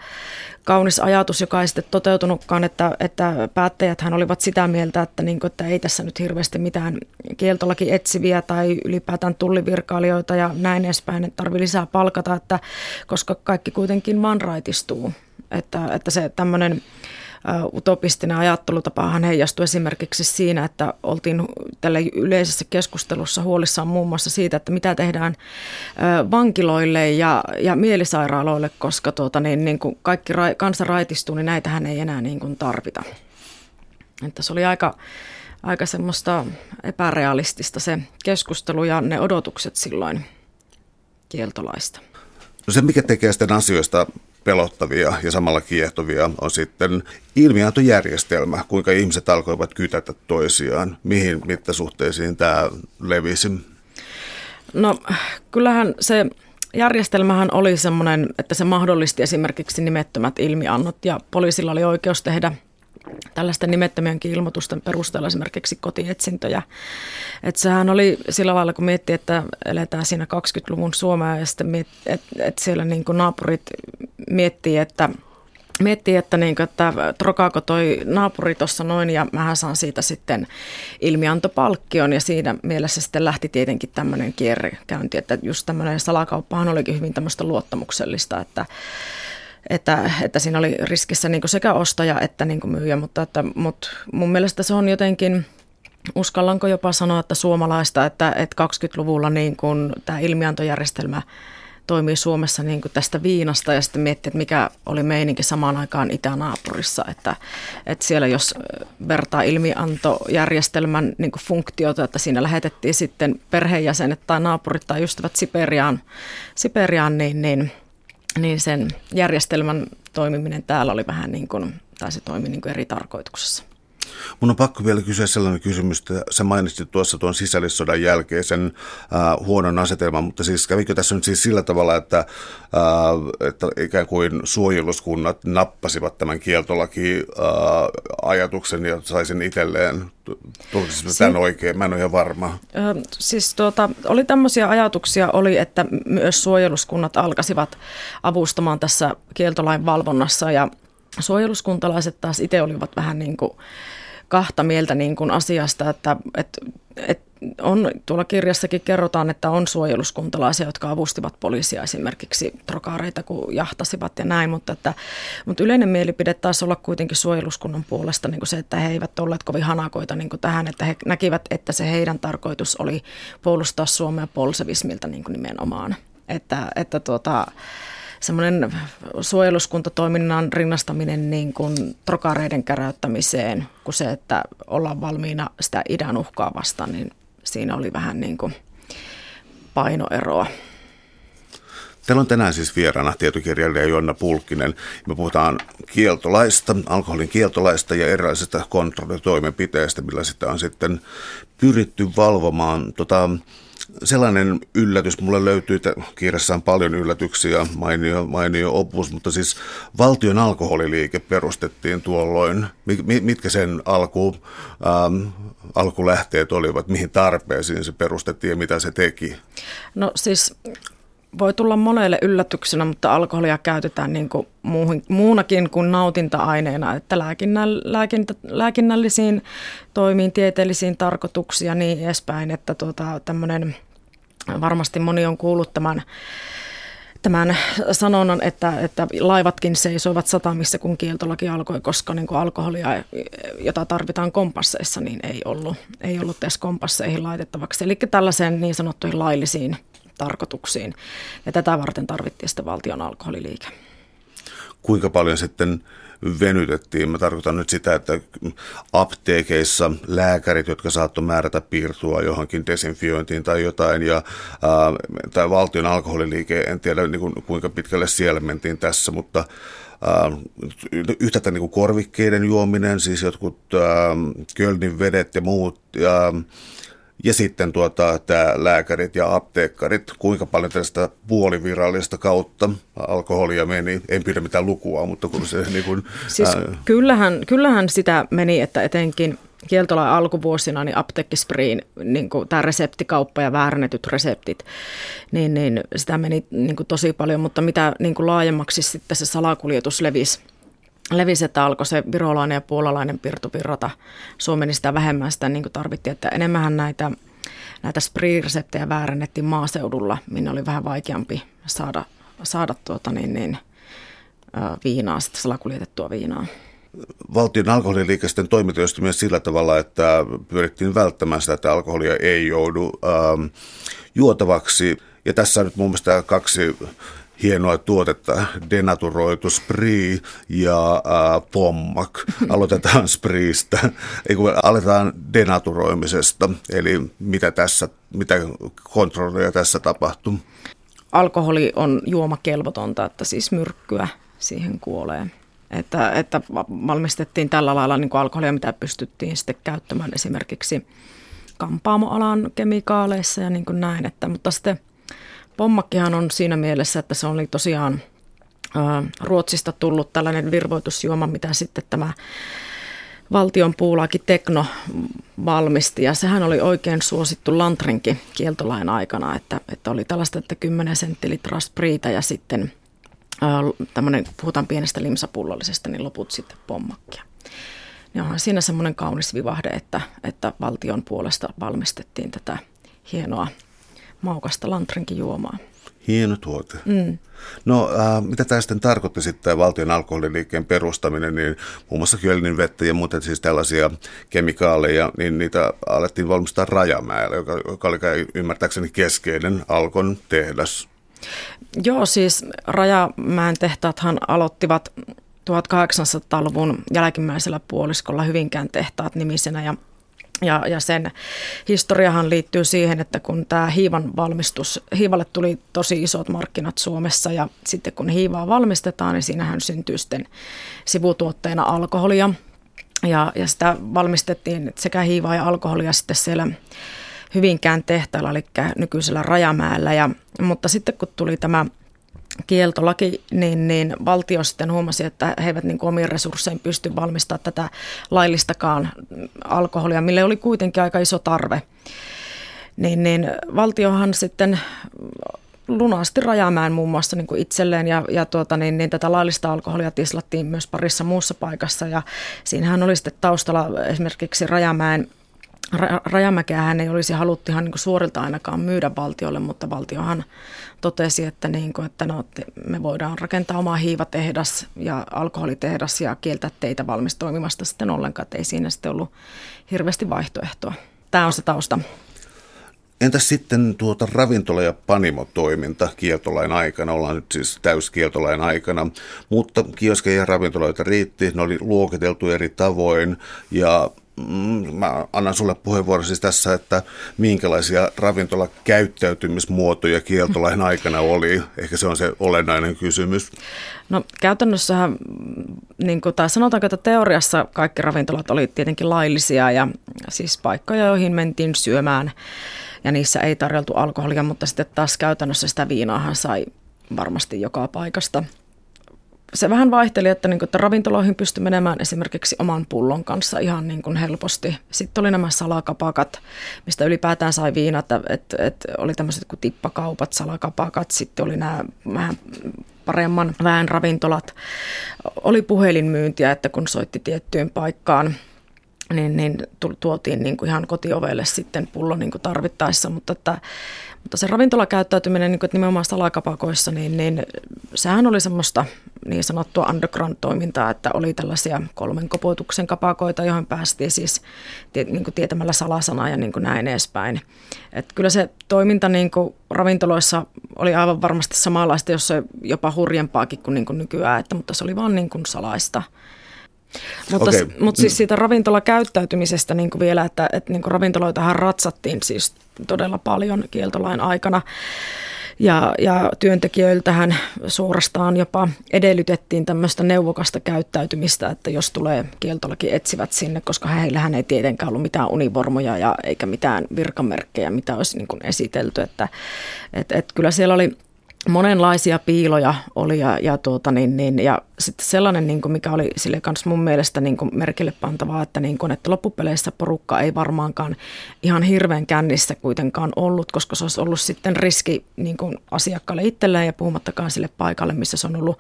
Speaker 2: kaunis ajatus, joka ei sitten toteutunutkaan, että, että päättäjät hän olivat sitä mieltä, että, niin kuin, että ei tässä nyt hirveästi mitään kieltolaki etsiviä tai ylipäätään tullivirkailijoita ja näin edespäin, että tarvii lisää palkata, että, koska kaikki kuitenkin vaan raitistuu. Että, että se tämmöinen utopistinen ajattelutapahan heijastui esimerkiksi siinä, että oltiin tällä yleisessä keskustelussa huolissaan muun muassa siitä, että mitä tehdään vankiloille ja, ja mielisairaaloille, koska tuota, niin, niin kuin kaikki ra, kansa raitistuu, niin näitähän ei enää niin kuin tarvita. Että se oli aika, aika semmoista epärealistista se keskustelu ja ne odotukset silloin kieltolaista.
Speaker 1: No se, mikä tekee sitten asioista pelottavia ja samalla kiehtovia on sitten ilmiantojärjestelmä, kuinka ihmiset alkoivat kytätä toisiaan, mihin mittasuhteisiin tämä levisi.
Speaker 2: No kyllähän se järjestelmähän oli semmoinen, että se mahdollisti esimerkiksi nimettömät ilmiannot ja poliisilla oli oikeus tehdä tällaisten nimettömienkin ilmoitusten perusteella esimerkiksi kotietsintöjä. Et sehän oli sillä lailla, kun miettii, että eletään siinä 20-luvun Suomea ja sitten miet, et, et siellä niin kuin naapurit miettii, että miettii, että, niin kuin, että trokaako toi naapuri tuossa noin ja mähän saan siitä sitten ilmiantopalkkion ja siinä mielessä sitten lähti tietenkin tämmöinen kierrekäynti, että just tämmöinen salakauppahan olikin hyvin tämmöistä luottamuksellista, että että, että siinä oli riskissä niin sekä ostaja että niin myyjä, mutta, että, mutta mun mielestä se on jotenkin, uskallanko jopa sanoa, että suomalaista, että, että 20-luvulla niin kuin tämä ilmiantojärjestelmä toimii Suomessa niin kuin tästä viinasta ja sitten miettii, että mikä oli meininki samaan aikaan itänaapurissa. Että, että siellä jos vertaa ilmiantojärjestelmän niin kuin funktiota, että siinä lähetettiin sitten perheenjäsenet tai naapurit tai ystävät Siperiaan, Siperiaan niin, niin niin sen järjestelmän toimiminen täällä oli vähän niin kuin, tai se toimi niin kuin eri tarkoituksessa.
Speaker 1: Mun on pakko vielä kysyä sellainen kysymys, että sä mainitsit tuossa tuon sisällissodan jälkeisen äh, huonon asetelman, mutta siis kävikö tässä nyt siis sillä tavalla, että, äh, että ikään kuin suojeluskunnat nappasivat tämän kieltolaki äh, ajatuksen ja saisin itselleen, tulkisimme tämän oikein, mä en ole ihan varma.
Speaker 2: Ö, siis tuota, oli tämmöisiä ajatuksia, oli, että myös suojeluskunnat alkaisivat avustamaan tässä kieltolain valvonnassa ja suojeluskuntalaiset taas itse olivat vähän niin kuin kahta mieltä niin kuin asiasta, että, että, että on, tuolla kirjassakin kerrotaan, että on suojeluskuntalaisia, jotka avustivat poliisia esimerkiksi trokaareita, kun jahtasivat ja näin, mutta, että, mutta yleinen mielipide taisi olla kuitenkin suojeluskunnan puolesta niin kuin se, että he eivät olleet kovin hanakoita niin kuin tähän, että he näkivät, että se heidän tarkoitus oli puolustaa Suomea polsevismilta niin kuin nimenomaan. Että, että tuota, semmoinen suojeluskuntatoiminnan rinnastaminen niin kuin trokareiden käräyttämiseen, kuin se, että ollaan valmiina sitä idän uhkaa vastaan, niin siinä oli vähän niin kuin painoeroa.
Speaker 1: Teillä on tänään siis vieraana tietokirjailija Jonna Pulkkinen. Me puhutaan kieltolaista, alkoholin kieltolaista ja erilaisista kontrollitoimenpiteistä, millä sitä on sitten pyritty valvomaan. Tota, sellainen yllätys, mulle löytyy, että kirjassa on paljon yllätyksiä, mainio, mainio opus, mutta siis valtion alkoholiliike perustettiin tuolloin. Mitkä sen alku, ähm, alkulähteet olivat, mihin tarpeisiin se perustettiin ja mitä se teki?
Speaker 2: No siis voi tulla monelle yllätyksenä, mutta alkoholia käytetään niin kuin muuhun, muunakin kuin nautinta-aineena, että lääkinnäll, lääkintä, lääkinnällisiin toimiin, tieteellisiin tarkoituksiin ja niin edespäin, että tuota, tämmöinen, varmasti moni on kuullut tämän tämän sanonnan, että, että laivatkin seisoivat satamissa, kun kieltolaki alkoi, koska niin alkoholia, jota tarvitaan kompasseissa, niin ei ollut, ei ollut edes kompasseihin laitettavaksi. Eli tällaiseen niin sanottuihin laillisiin tarkoituksiin. Ja tätä varten tarvittiin sitten valtion alkoholiliike.
Speaker 1: Kuinka paljon sitten venytettiin. Mä tarkoitan nyt sitä, että apteekeissa lääkärit, jotka saattoi määrätä piirtua johonkin desinfiointiin tai jotain, ja ää, tämä valtion alkoholiliike, en tiedä niin kuin, kuinka pitkälle siellä mentiin tässä, mutta ää, yhtäältä niin kuin korvikkeiden juominen, siis jotkut ää, Kölnin vedet ja muut, ja, ja sitten tuota, tämä lääkärit ja apteekkarit, kuinka paljon tästä puolivirallista kautta alkoholia meni. En pidä mitään lukua, mutta kun se niin kuin,
Speaker 2: siis ää... kyllähän, kyllähän sitä meni, että etenkin kieltolain alkuvuosina niin apteekkispriin niin tämä reseptikauppa ja väärännetyt reseptit, niin, niin sitä meni niin kuin tosi paljon, mutta mitä niin kuin laajemmaksi sitten se salakuljetus levisi, levisi, että alkoi se virolainen ja puolalainen pirtuvirrata Suomen, niin sitä vähemmän sitä niin tarvittiin, että enemmän näitä, näitä spree-reseptejä väärännettiin maaseudulla, minne oli vähän vaikeampi saada, saada tuota niin, niin, viinaa, sitä salakuljetettua viinaa.
Speaker 1: Valtion alkoholiliikeisten toimintoista myös sillä tavalla, että pyrittiin välttämään sitä, että alkoholia ei joudu ähm, juotavaksi. Ja tässä on nyt mun mielestä kaksi hienoa tuotetta, denaturoitu Spree ja äh, Pommak. Aloitetaan Spreestä, ei kun aletaan denaturoimisesta, eli mitä tässä, mitä kontrollia tässä tapahtuu.
Speaker 2: Alkoholi on juomakelvotonta, että siis myrkkyä siihen kuolee. Että, että valmistettiin tällä lailla niin kuin alkoholia, mitä pystyttiin sitten käyttämään esimerkiksi kampaamoalan kemikaaleissa ja niin kuin näin. Että, mutta sitten Pommakkihan on siinä mielessä, että se oli tosiaan Ruotsista tullut tällainen virvoitusjuoma, mitä sitten tämä valtion puulaki Tekno valmisti ja sehän oli oikein suosittu Lantrinkin kieltolain aikana, että, että oli tällaista, että 10 senttilitraa spriitä ja sitten tämmöinen, puhutaan pienestä limsapullollisesta, niin loput sitten pommakkia. Ja onhan siinä semmoinen kaunis vivahde, että, että valtion puolesta valmistettiin tätä hienoa maukasta lantrinkin juomaa.
Speaker 1: Hieno tuote. Mm. No, äh, mitä tämä sitten tarkoitti sitten valtion alkoholiliikkeen perustaminen, niin muun muassa Kölnin vettä ja muuten siis tällaisia kemikaaleja, niin niitä alettiin valmistaa Rajamäellä, joka, joka oli ymmärtääkseni keskeinen Alkon tehdas.
Speaker 2: Joo, siis Rajamäen tehtaathan aloittivat 1800-luvun jälkimmäisellä puoliskolla Hyvinkään tehtaat nimisenä ja ja, ja sen historiahan liittyy siihen, että kun tämä hiivan valmistus, hiivalle tuli tosi isot markkinat Suomessa ja sitten kun hiivaa valmistetaan, niin siinähän syntyy sitten sivutuotteena alkoholia. Ja, ja sitä valmistettiin sekä hiivaa ja alkoholia sitten siellä Hyvinkään tehtailla, eli nykyisellä Rajamäellä. Ja, mutta sitten kun tuli tämä kieltolaki, niin, niin valtio sitten huomasi, että he eivät niin omiin resurssein pysty valmistamaan tätä laillistakaan alkoholia, mille oli kuitenkin aika iso tarve. Niin, niin valtiohan sitten lunasti Rajamäen muun muassa niin kuin itselleen ja, ja tuota, niin, niin tätä laillista alkoholia tislattiin myös parissa muussa paikassa ja siinähän oli sitten taustalla esimerkiksi Rajamäen Rajamäkeähän ei olisi haluttu ihan niin suorilta ainakaan myydä valtiolle, mutta valtiohan totesi, että, niin kuin, että no, me voidaan rakentaa oma hiivatehdas ja alkoholitehdas ja kieltää teitä valmistoimimasta sitten ollenkaan, että ei siinä sitten ollut hirveästi vaihtoehtoa. Tämä on se tausta.
Speaker 1: Entäs sitten tuota ravintola- ja panimotoiminta kieltolain aikana? Ollaan nyt siis täyskieltolain aikana, mutta kioskeja ja ravintoloita riitti. Ne oli luokiteltu eri tavoin ja mä annan sulle puheenvuoron siis tässä, että minkälaisia ravintolakäyttäytymismuotoja kieltolain aikana oli. Ehkä se on se olennainen kysymys.
Speaker 2: No käytännössähän, niin kuin, tai sanotaanko, että teoriassa kaikki ravintolat oli tietenkin laillisia ja siis paikkoja, joihin mentiin syömään ja niissä ei tarjoltu alkoholia, mutta sitten taas käytännössä sitä viinaahan sai varmasti joka paikasta – se vähän vaihteli, että, niin kuin, että ravintoloihin pystyi menemään esimerkiksi oman pullon kanssa ihan niin kuin helposti. Sitten oli nämä salakapakat, mistä ylipäätään sai viinat, että, että, että oli tämmöiset kuin tippakaupat, salakapakat, sitten oli nämä vähän paremman väen ravintolat. Oli puhelinmyyntiä, että kun soitti tiettyyn paikkaan, niin, niin tuotiin niin kuin ihan kotiovelle sitten pullo niin kuin tarvittaessa, mutta että mutta se ravintolakäyttäytyminen niin kuin, että nimenomaan salakapakoissa, niin, niin sehän oli semmoista niin sanottua underground-toimintaa, että oli tällaisia kolmen kopotuksen kapakoita, joihin päästiin siis niin kuin tietämällä salasanaa ja niin kuin näin edespäin. Et kyllä se toiminta niin kuin ravintoloissa oli aivan varmasti samanlaista, jos se jopa hurjempaakin kuin, niin kuin nykyään, että, mutta se oli vaan niin kuin salaista. Mutta, okay. mutta siis siitä ravintolakäyttäytymisestä niin kuin vielä, että, että niin kuin ravintoloitahan ratsattiin siis todella paljon kieltolain aikana. Ja, ja työntekijöiltähän suorastaan jopa edellytettiin tämmöistä neuvokasta käyttäytymistä, että jos tulee kieltolaki etsivät sinne, koska heillähän ei tietenkään ollut mitään univormoja ja eikä mitään virkamerkkejä, mitä olisi niin kuin esitelty. Että, et, et kyllä siellä oli monenlaisia piiloja oli ja, ja, tuota, niin, niin, ja sitten sellainen, niin kuin mikä oli sille kanssa mun mielestä niin kuin merkille pantavaa, että, niin kuin, että loppupeleissä porukka ei varmaankaan ihan hirveän kännissä kuitenkaan ollut, koska se olisi ollut sitten riski niin kuin asiakkaalle itselleen ja puhumattakaan sille paikalle, missä se on ollut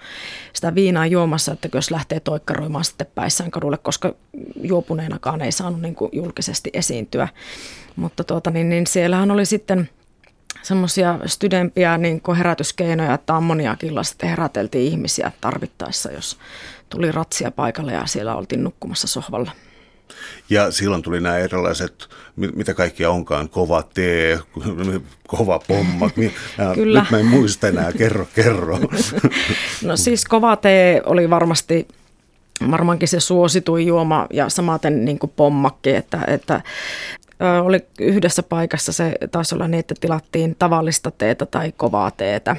Speaker 2: sitä viinaa juomassa, että jos lähtee toikkaroimaan sitten päissään kadulle, koska juopuneenakaan ei saanut niin kuin julkisesti esiintyä. Mutta tuota, niin, niin siellähän oli sitten – semmoisia studempiä niin herätyskeinoja, että ammoniakilla sitten heräteltiin ihmisiä tarvittaessa, jos tuli ratsia paikalle ja siellä oltiin nukkumassa sohvalla.
Speaker 1: Ja silloin tuli nämä erilaiset, mitä kaikkia onkaan, kova tee, kova pomma. Kyllä. Nyt mä en muista enää, kerro, kerro.
Speaker 2: No siis kova tee oli varmasti varmaankin se suosituin juoma ja samaten niin kuin pommakki, että, että oli yhdessä paikassa, se taisi olla niin, että tilattiin tavallista teetä tai kovaa teetä.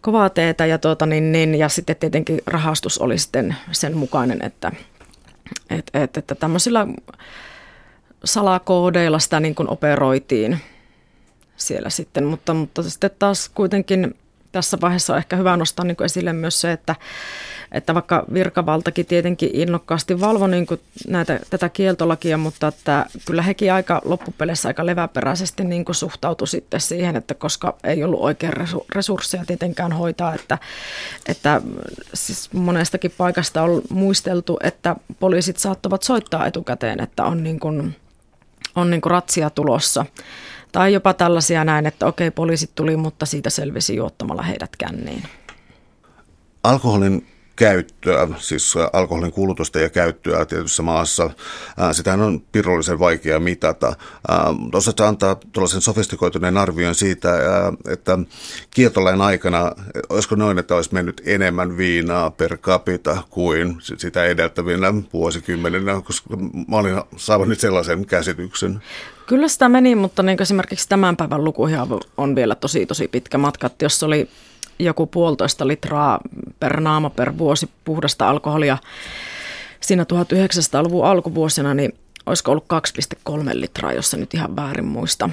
Speaker 2: Kovaa teetä ja, tuota, niin, niin, ja sitten tietenkin rahastus oli sitten sen mukainen, että, et, et, että tämmöisillä salakoodeilla sitä niin kuin operoitiin siellä sitten, mutta, mutta sitten taas kuitenkin tässä vaiheessa on ehkä hyvä nostaa niin kuin esille myös se, että, että vaikka virkavaltakin tietenkin innokkaasti valvoi niin kuin näitä, tätä kieltolakia, mutta että kyllä hekin aika loppupeleissä aika leväperäisesti niin kuin suhtautui sitten siihen, että koska ei ollut oikein resursseja tietenkään hoitaa, että, että siis monestakin paikasta on muisteltu, että poliisit saattavat soittaa etukäteen, että on niin kuin, on niin kuin ratsia tulossa. Tai jopa tällaisia näin, että okei, poliisit tuli, mutta siitä selvisi juottamalla heidät känniin.
Speaker 1: Alkoholin käyttöä, siis alkoholin kulutusta ja käyttöä tietyssä maassa. Sitähän on pirullisen vaikea mitata. Osaatko antaa tuollaisen sofistikoituneen arvion siitä, että kieltolain aikana, olisiko noin, että olisi mennyt enemmän viinaa per capita kuin sitä edeltävinä vuosikymmeninä, koska mä olin saavannut sellaisen käsityksen.
Speaker 2: Kyllä sitä meni, mutta niin esimerkiksi tämän päivän lukuihin on vielä tosi tosi pitkä matka. Jos oli joku puolitoista litraa per naama per vuosi puhdasta alkoholia siinä 1900-luvun alkuvuosina, niin olisiko ollut 2,3 litraa, jos nyt ihan väärin muista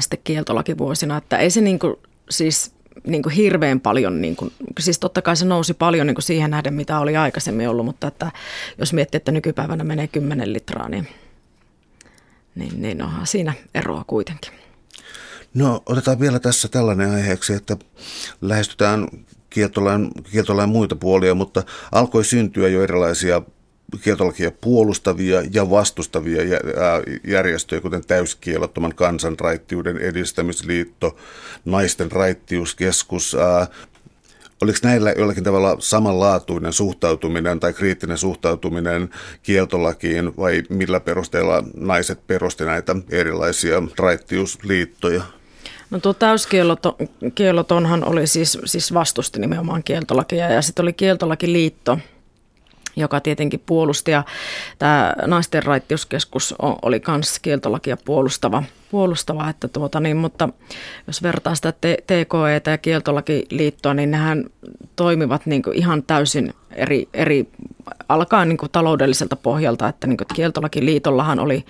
Speaker 2: sitten kieltolakivuosina, että ei se niin kuin, siis niin kuin hirveän paljon, niin kuin, siis totta kai se nousi paljon niin kuin siihen nähden, mitä oli aikaisemmin ollut, mutta että jos miettii, että nykypäivänä menee 10 litraa, niin, niin, niin onhan siinä eroa kuitenkin.
Speaker 1: No otetaan vielä tässä tällainen aiheeksi, että lähestytään kieltolain, kieltolain muita puolia, mutta alkoi syntyä jo erilaisia kieltolakia puolustavia ja vastustavia järjestöjä, kuten täyskielottoman kansanraittiuden edistämisliitto, naisten raittiuskeskus. Oliko näillä jollakin tavalla samanlaatuinen suhtautuminen tai kriittinen suhtautuminen kieltolakiin vai millä perusteella naiset perusti näitä erilaisia raittiusliittoja?
Speaker 2: No tuo täyskiellotonhan oli siis, siis vastusti nimenomaan kieltolakia ja sitten oli kieltolakiliitto, joka tietenkin puolusti ja tämä naisten raittiuskeskus oli myös kieltolakia puolustava, puolustava että tuota niin, mutta jos vertaa sitä TKE ja kieltolakiliittoa, niin nehän toimivat niin kuin ihan täysin eri, eri alkaa niin kuin taloudelliselta pohjalta, että niin kuin kieltolakiliitollahan oli,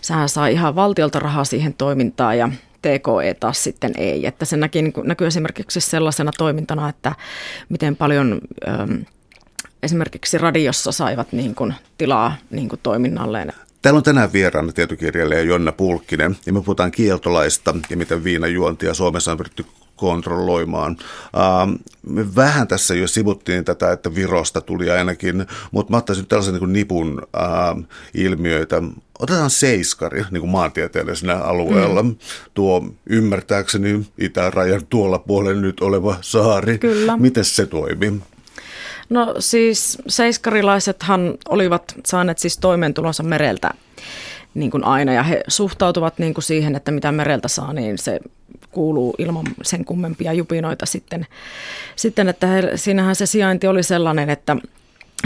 Speaker 2: sehän saa ihan valtiolta rahaa siihen toimintaan ja TKE taas sitten ei. Että se näkyy, niin näkyy esimerkiksi sellaisena toimintana, että miten paljon äm, esimerkiksi radiossa saivat niin kuin, tilaa niin kuin toiminnalleen.
Speaker 1: Täällä on tänään vieraana tietokirjailija Jonna Pulkkinen ja me puhutaan kieltolaista ja miten viinajuontia Suomessa on pyritty kontrolloimaan. Ähm, me vähän tässä jo sivuttiin tätä, että Virosta tuli ainakin, mutta mä ottaisin tällaisen niin nipun äh, ilmiöitä. Otetaan seiskari niin kuin maantieteellisenä alueella. Mm. Tuo ymmärtääkseni itärajan tuolla puolella nyt oleva saari.
Speaker 2: Kyllä.
Speaker 1: Miten se toimii?
Speaker 2: No siis seiskarilaisethan olivat saaneet siis toimeentulonsa mereltä niin kuin aina ja he suhtautuvat niin kuin siihen, että mitä mereltä saa, niin se kuuluu ilman sen kummempia jupinoita sitten. Sitten, että he, siinähän se sijainti oli sellainen, että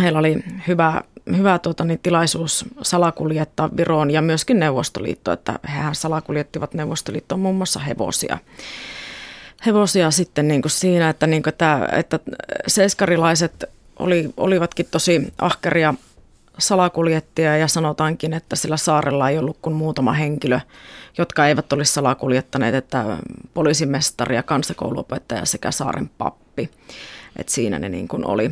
Speaker 2: heillä oli hyvä, hyvä tuota, niin, tilaisuus salakuljettaa Viroon ja myöskin Neuvostoliitto, että hehän salakuljettivat Neuvostoliittoon muun muassa hevosia hevosia sitten niin kuin siinä, että, niin kuin tämä, että seiskarilaiset oli, olivatkin tosi ahkeria salakuljettajia ja sanotaankin, että sillä saarella ei ollut kuin muutama henkilö, jotka eivät olisi salakuljettaneet, että poliisimestari ja kansakouluopettaja sekä saaren pappi. että siinä ne niin kuin oli.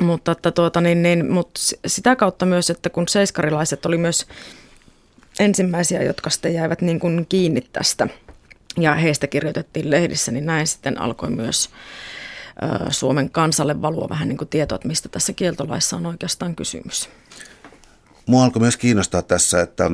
Speaker 2: Mutta, että tuota, niin, niin, mutta sitä kautta myös, että kun seiskarilaiset oli myös ensimmäisiä, jotka sitten jäivät niin kuin kiinni tästä ja heistä kirjoitettiin lehdissä, niin näin sitten alkoi myös Suomen kansalle valua vähän niin kuin tietoa, että mistä tässä kieltolaissa on oikeastaan kysymys.
Speaker 1: Mua alkoi myös kiinnostaa tässä, että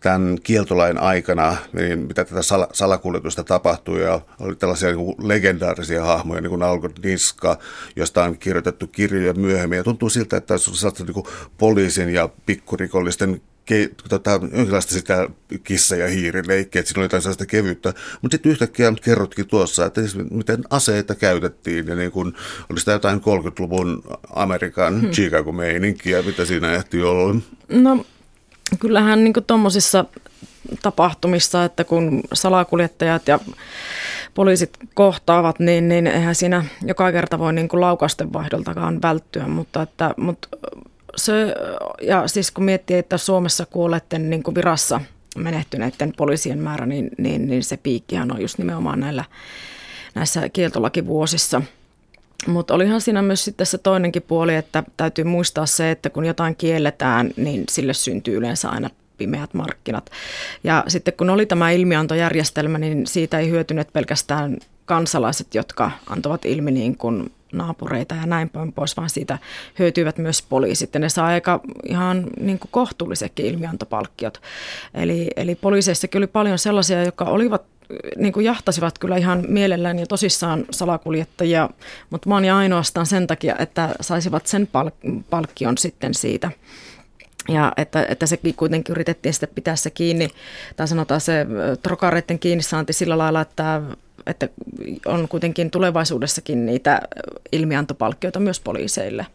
Speaker 1: tämän kieltolain aikana, niin mitä tätä sal- salakuljetusta tapahtui, ja oli tällaisia niin kuin legendaarisia hahmoja, niin kuin Alko Niska, josta on kirjoitettu kirjoja myöhemmin. Ja tuntuu siltä, että se on niin kuin poliisin ja pikkurikollisten ke, tota, jonkinlaista sitä kissa- ja hiirileikkiä, että siinä oli jotain sellaista kevyyttä. Mutta sitten yhtäkkiä kerrotkin tuossa, että miten aseita käytettiin ja niin kun, oli sitä jotain 30-luvun Amerikan hmm. Chicago-meininkiä, mitä siinä ehti olla.
Speaker 2: No kyllähän niin tuommoisissa tapahtumissa, että kun salakuljettajat ja poliisit kohtaavat, niin, niin eihän siinä joka kerta voi niin kuin laukausten vaihdoltakaan välttyä, mutta, että, mutta se, ja siis kun miettii, että Suomessa kuolleiden niin kuin virassa menehtyneiden poliisien määrä, niin, niin, niin se piikkihän on just nimenomaan näillä näissä kieltolakivuosissa. Mutta olihan siinä myös sitten se toinenkin puoli, että täytyy muistaa se, että kun jotain kielletään, niin sille syntyy yleensä aina pimeät markkinat. Ja sitten kun oli tämä ilmiantojärjestelmä, niin siitä ei hyötyneet pelkästään kansalaiset, jotka antavat ilmi niin kuin naapureita ja näin päin pois, vaan siitä hyötyivät myös poliisit. Ja ne saa aika ihan niin kuin kohtuullisetkin ilmiantopalkkiot. Eli, eli poliiseissakin oli paljon sellaisia, jotka olivat niin kuin jahtasivat kyllä ihan mielellään ja tosissaan salakuljettajia, mutta vaan ja ainoastaan sen takia, että saisivat sen palk- palkkion sitten siitä. Ja että, että sekin kuitenkin yritettiin sitten pitää se kiinni, tai sanotaan se trokareiden kiinni saanti sillä lailla, että että on kuitenkin tulevaisuudessakin niitä ilmiantopalkkioita myös poliiseille.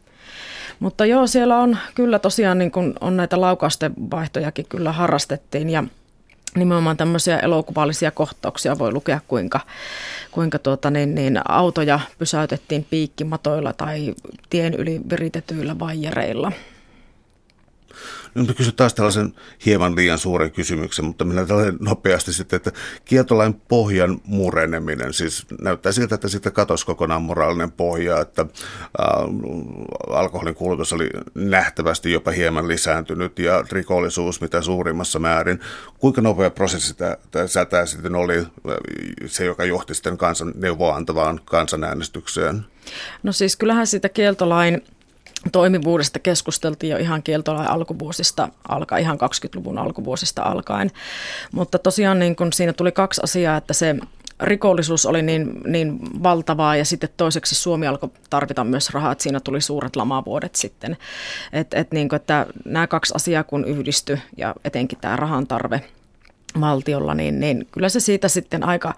Speaker 2: Mutta joo, siellä on kyllä tosiaan niin kuin on näitä laukausten vaihtojakin kyllä harrastettiin ja nimenomaan tämmöisiä elokuvallisia kohtauksia voi lukea, kuinka, kuinka tuota, niin, niin, autoja pysäytettiin piikkimatoilla tai tien yli viritetyillä vaijereilla –
Speaker 1: nyt kysyn taas tällaisen hieman liian suuren kysymyksen, mutta minä tällainen nopeasti sitten, että kieltolain pohjan mureneminen, siis näyttää siltä, että sitten katosi kokonaan moraalinen pohja, että äh, alkoholin kulutus oli nähtävästi jopa hieman lisääntynyt ja rikollisuus mitä suurimmassa määrin. Kuinka nopea prosessi tämä sitten oli se, joka johti sitten kansan neuvoa antavaan kansanäänestykseen?
Speaker 2: No siis kyllähän sitä kieltolain toimivuudesta keskusteltiin jo ihan kieltolain alkuvuosista alkaen, ihan 20-luvun alkuvuosista alkaen. Mutta tosiaan niin kun siinä tuli kaksi asiaa, että se rikollisuus oli niin, niin valtavaa ja sitten toiseksi Suomi alkoi tarvita myös rahaa, että siinä tuli suuret lamavuodet sitten. Et, et niin kuin, että nämä kaksi asiaa kun yhdistyi ja etenkin tämä rahan tarve – valtiolla, niin, niin kyllä se siitä sitten aika,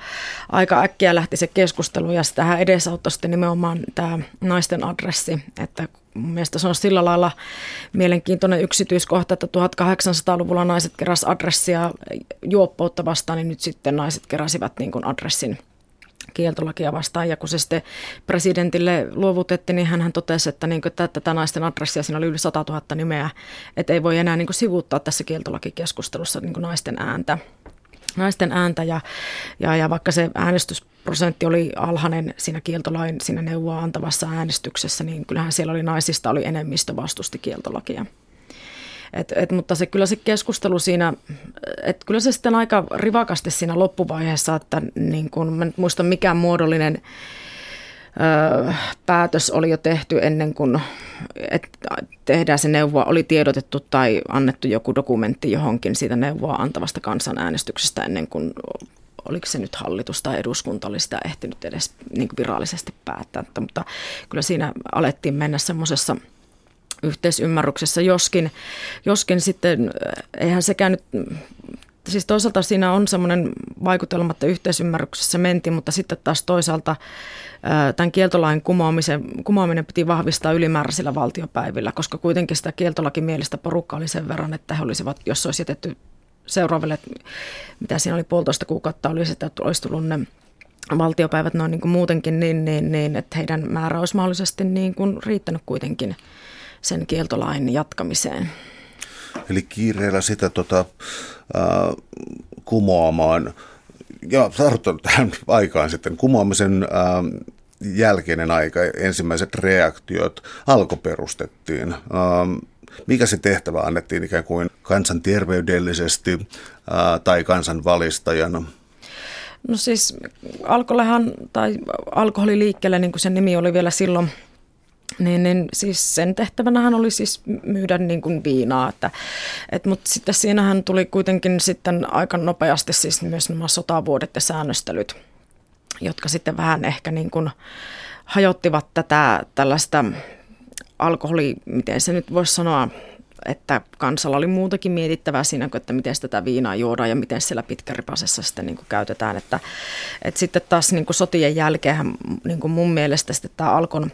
Speaker 2: aika äkkiä lähti se keskustelu ja sitähän edesauttoi sitten nimenomaan tämä naisten adressi, että mielestäni se on sillä lailla mielenkiintoinen yksityiskohta, että 1800-luvulla naiset keräs adressia juoppoutta vastaan, niin nyt sitten naiset keräsivät niin kuin adressin kieltolakia vastaan. Ja kun se sitten presidentille luovutettiin, niin hän totesi, että, niin kuin, että tätä naisten adressia, siinä oli yli 100 000 nimeä, että ei voi enää niin kuin sivuuttaa tässä kieltolakikeskustelussa niin kuin naisten ääntä naisten ääntä ja, ja, ja vaikka se äänestysprosentti oli alhainen siinä kieltolain siinä neuvoa antavassa äänestyksessä, niin kyllähän siellä oli naisista oli enemmistö vastusti kieltolakia. Et, et, mutta se kyllä se keskustelu siinä, että kyllä se sitten aika rivakasti siinä loppuvaiheessa, että niin kun, mä muistan mikä muodollinen ö, päätös oli jo tehty ennen kuin että tehdään se neuvoa, oli tiedotettu tai annettu joku dokumentti johonkin siitä neuvoa antavasta kansanäänestyksestä ennen kuin oliko se nyt hallitus tai eduskunta oli sitä ehtinyt edes niin virallisesti päättää. Mutta kyllä siinä alettiin mennä semmoisessa – yhteisymmärryksessä, joskin, joskin sitten eh, eihän sekään nyt, siis toisaalta siinä on semmoinen vaikutelma, että yhteisymmärryksessä mentiin, mutta sitten taas toisaalta eh, tämän kieltolain kumoamisen, kumoaminen piti vahvistaa ylimääräisillä valtiopäivillä, koska kuitenkin sitä kieltolakimielistä porukkaa oli sen verran, että he olisivat, jos olisi jätetty seuraaville, mitä siinä oli puolitoista kuukautta, olisi, että olisi tullut ne valtiopäivät noin niin kuin muutenkin, niin, niin, niin, että heidän määrä olisi mahdollisesti niin kuin riittänyt kuitenkin sen kieltolain jatkamiseen.
Speaker 1: Eli kiireellä sitä tota, äh, kumoamaan ja tarttunut tähän aikaan sitten kumoamisen äh, jälkeinen aika, ensimmäiset reaktiot alkoperustettiin. Äh, mikä se tehtävä annettiin ikään kuin kansanterveydellisesti äh, tai kansan valistajana?
Speaker 2: No siis alkoholihan tai alkoholiliikkeelle, niin kuin sen nimi oli vielä silloin – niin, niin siis sen tehtävänähän oli siis myydä niin kuin viinaa, että, et, mutta sitten siinähän tuli kuitenkin sitten aika nopeasti siis myös nämä sotavuodet ja säännöstelyt, jotka sitten vähän ehkä niin kuin hajottivat tätä tällaista alkoholi, miten se nyt voisi sanoa, että kansalla oli muutakin mietittävää siinä, että miten tätä viinaa juodaan ja miten siellä pitkäripasessa sitten niin kuin käytetään. Että, että sitten taas niin kuin sotien jälkeen niin kuin mun mielestä sitten tämä alkon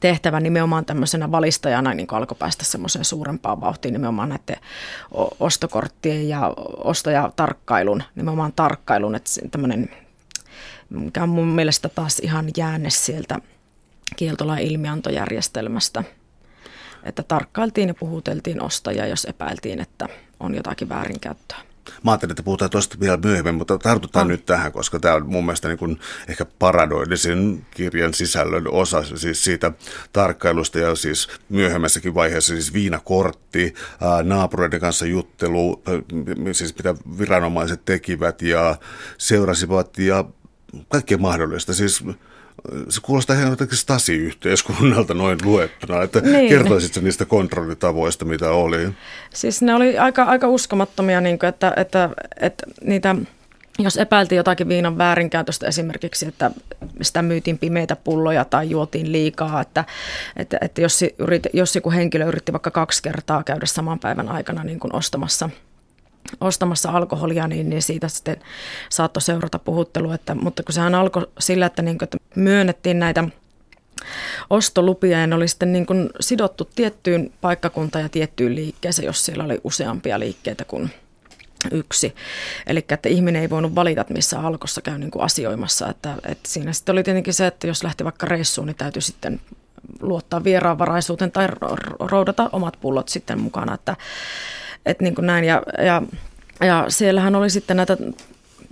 Speaker 2: tehtävä nimenomaan tämmöisenä valistajana niin alkoi päästä semmoiseen suurempaan vauhtiin nimenomaan näiden ostokorttien ja ostajatarkkailun, nimenomaan tarkkailun, että tämmöinen, mikä on mun mielestä taas ihan jäänne sieltä kieltolain ilmiantojärjestelmästä, että tarkkailtiin ja puhuteltiin ostajaa, jos epäiltiin, että on jotakin väärinkäyttöä.
Speaker 1: Mä ajattelin, että puhutaan tuosta vielä myöhemmin, mutta tartutaan ah. nyt tähän, koska tämä on mun mielestä niin kuin ehkä paradoidisin kirjan sisällön osa siis siitä tarkkailusta ja siis myöhemmässäkin vaiheessa siis viinakortti, naapureiden kanssa juttelu, siis mitä viranomaiset tekivät ja seurasivat ja kaikkea mahdollista. Siis se kuulostaa ihan jotenkin Stasi-yhteiskunnalta noin luettuna, että niin. kertoisitko niistä kontrollitavoista, mitä oli?
Speaker 2: Siis ne oli aika, aika uskomattomia, niin kuin, että, että, että niitä, jos epäiltiin jotakin viinan väärinkäytöstä esimerkiksi, että sitä myytiin pimeitä pulloja tai juotiin liikaa, että, että, että jos, yrit, jos joku henkilö yritti vaikka kaksi kertaa käydä saman päivän aikana niin kuin ostamassa – ostamassa alkoholia, niin, niin siitä sitten saattoi seurata puhuttelu. Että, mutta kun sehän alkoi sillä, että, niin kuin, että myönnettiin näitä ostolupia ja ne oli sitten niin kuin sidottu tiettyyn paikkakuntaan ja tiettyyn liikkeeseen, jos siellä oli useampia liikkeitä kuin yksi. Eli että ihminen ei voinut valita, missä alkossa käy niin kuin asioimassa. Että, että siinä sitten oli tietenkin se, että jos lähti vaikka reissuun, niin täytyy sitten luottaa vieraanvaraisuuteen tai roudata omat pullot sitten mukana. Että, että niin kuin näin. Ja, ja, ja siellähän oli sitten näitä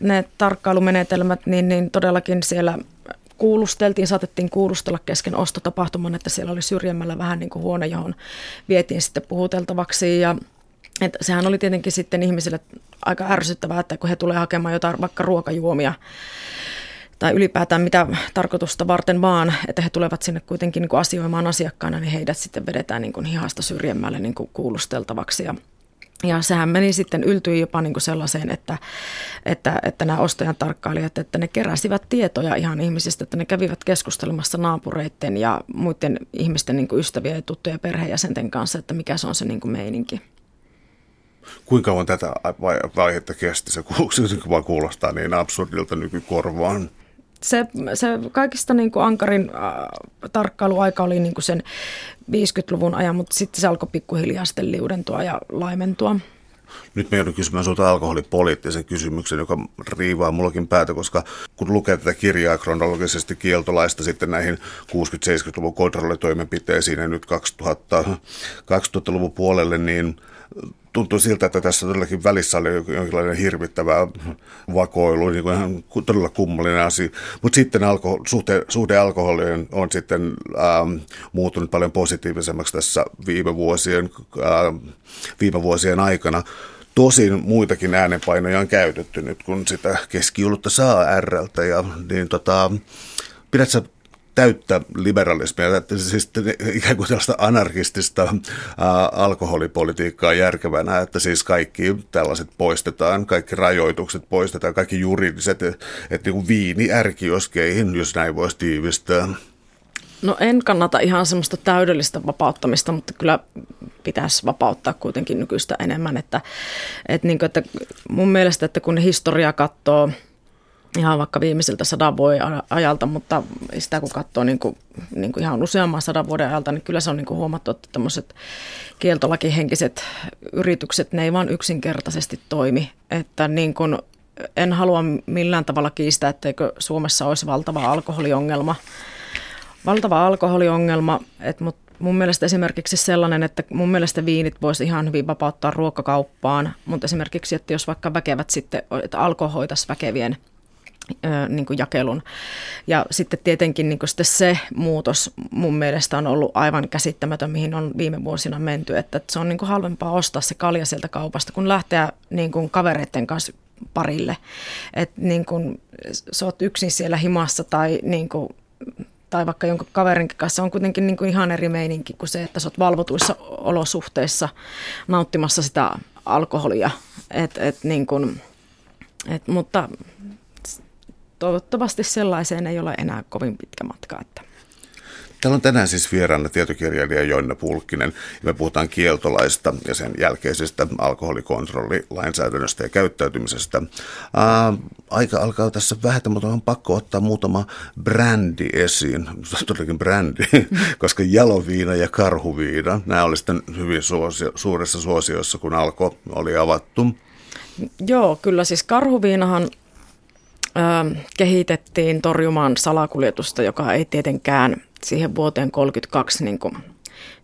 Speaker 2: ne tarkkailumenetelmät, niin, niin todellakin siellä kuulusteltiin, saatettiin kuulustella kesken ostotapahtuman, että siellä oli syrjemmällä vähän niin kuin huone, johon vietiin sitten puhuteltavaksi ja että sehän oli tietenkin sitten ihmisille aika ärsyttävää, että kun he tulee hakemaan jotain vaikka ruokajuomia tai ylipäätään mitä tarkoitusta varten vaan, että he tulevat sinne kuitenkin niin kuin asioimaan asiakkaana, niin heidät sitten vedetään niin kuin hihasta syrjemmälle niin kuin kuulusteltavaksi ja ja sehän meni sitten, yltyi jopa niin kuin sellaiseen, että, että, että nämä ostajan tarkkailijat, että ne keräsivät tietoja ihan ihmisistä, että ne kävivät keskustelemassa naapureiden ja muiden ihmisten niin kuin ystäviä ja tuttuja perheenjäsenten kanssa, että mikä se on se niin kuin meininki.
Speaker 1: Kuinka kauan tätä vaihetta kesti? Se vaan kuulostaa niin absurdilta nykykorvaan
Speaker 2: se, se kaikista niin kuin Ankarin äh, tarkkailuaika oli niin kuin sen 50-luvun ajan, mutta sitten se alkoi pikkuhiljaa sitten liudentua ja laimentua.
Speaker 1: Nyt me joudun kysymään sinulta alkoholipoliittisen kysymyksen, joka riivaa mullakin päätä, koska kun lukee tätä kirjaa kronologisesti kieltolaista sitten näihin 60-70-luvun kontrollitoimenpiteisiin ja nyt 2000, 2000-luvun puolelle, niin tuntuu siltä, että tässä todellakin välissä oli jonkinlainen hirvittävä vakoilu, niin kuin ihan todella kummallinen asia. Mutta sitten alko, suhte, suhde alkoholiin on sitten ähm, muuttunut paljon positiivisemmaksi tässä viime vuosien, ähm, viime vuosien aikana. Tosin muitakin äänenpainoja on käytetty nyt, kun sitä keskiolutta saa Rltä. Ja, niin tota, pidätkö täyttä liberalismia, siis ikään kuin tällaista anarkistista alkoholipolitiikkaa järkevänä, että siis kaikki tällaiset poistetaan, kaikki rajoitukset poistetaan, kaikki juridiset, että niin viini ärkioskeihin, jos näin voisi tiivistää.
Speaker 2: No en kannata ihan semmoista täydellistä vapauttamista, mutta kyllä pitäisi vapauttaa kuitenkin nykyistä enemmän. Että, että, niin kuin, että mun mielestä, että kun historia katsoo – ihan vaikka viimeisiltä sadan vuoden ajalta, mutta sitä kun katsoo niin kuin, niin kuin ihan useamman sadan vuoden ajalta, niin kyllä se on niin kuin huomattu, että tämmöiset kieltolakihenkiset yritykset, ne ei vaan yksinkertaisesti toimi. Että niin kuin, en halua millään tavalla kiistää, etteikö Suomessa olisi valtava alkoholiongelma. Valtava alkoholiongelma, että, mutta mun mielestä esimerkiksi sellainen, että mun mielestä viinit voisi ihan hyvin vapauttaa ruokakauppaan, mutta esimerkiksi, että jos vaikka väkevät sitten, että alko hoitaisi väkevien niin kuin jakelun. Ja sitten tietenkin niin kuin sitten se muutos mun mielestä on ollut aivan käsittämätön, mihin on viime vuosina menty, että se on niin kuin halvempaa ostaa se kalja sieltä kaupasta, kun lähteä niin kuin kavereiden kanssa parille. Että niin kuin sä oot yksin siellä himassa tai niin kuin tai vaikka jonkun kaverin kanssa on kuitenkin niin kuin ihan eri meininki kuin se, että sä oot valvotuissa olosuhteissa nauttimassa sitä alkoholia. Et, et niin kuin, et, mutta toivottavasti sellaiseen ei ole enää kovin pitkä matka. Että.
Speaker 1: Täällä on tänään siis vieraana tietokirjailija Joinna Pulkkinen me puhutaan kieltolaista ja sen jälkeisestä alkoholikontrollilainsäädännöstä ja käyttäytymisestä. Ää, aika alkaa tässä vähetä, mutta on pakko ottaa muutama brändi esiin, todellakin brändi, koska jaloviina ja karhuviina, nämä oli sitten hyvin suosio, suuressa suosiossa, kun alko oli avattu.
Speaker 2: Joo, kyllä siis karhuviinahan kehitettiin torjumaan salakuljetusta, joka ei tietenkään siihen vuoteen 1932 niin kuin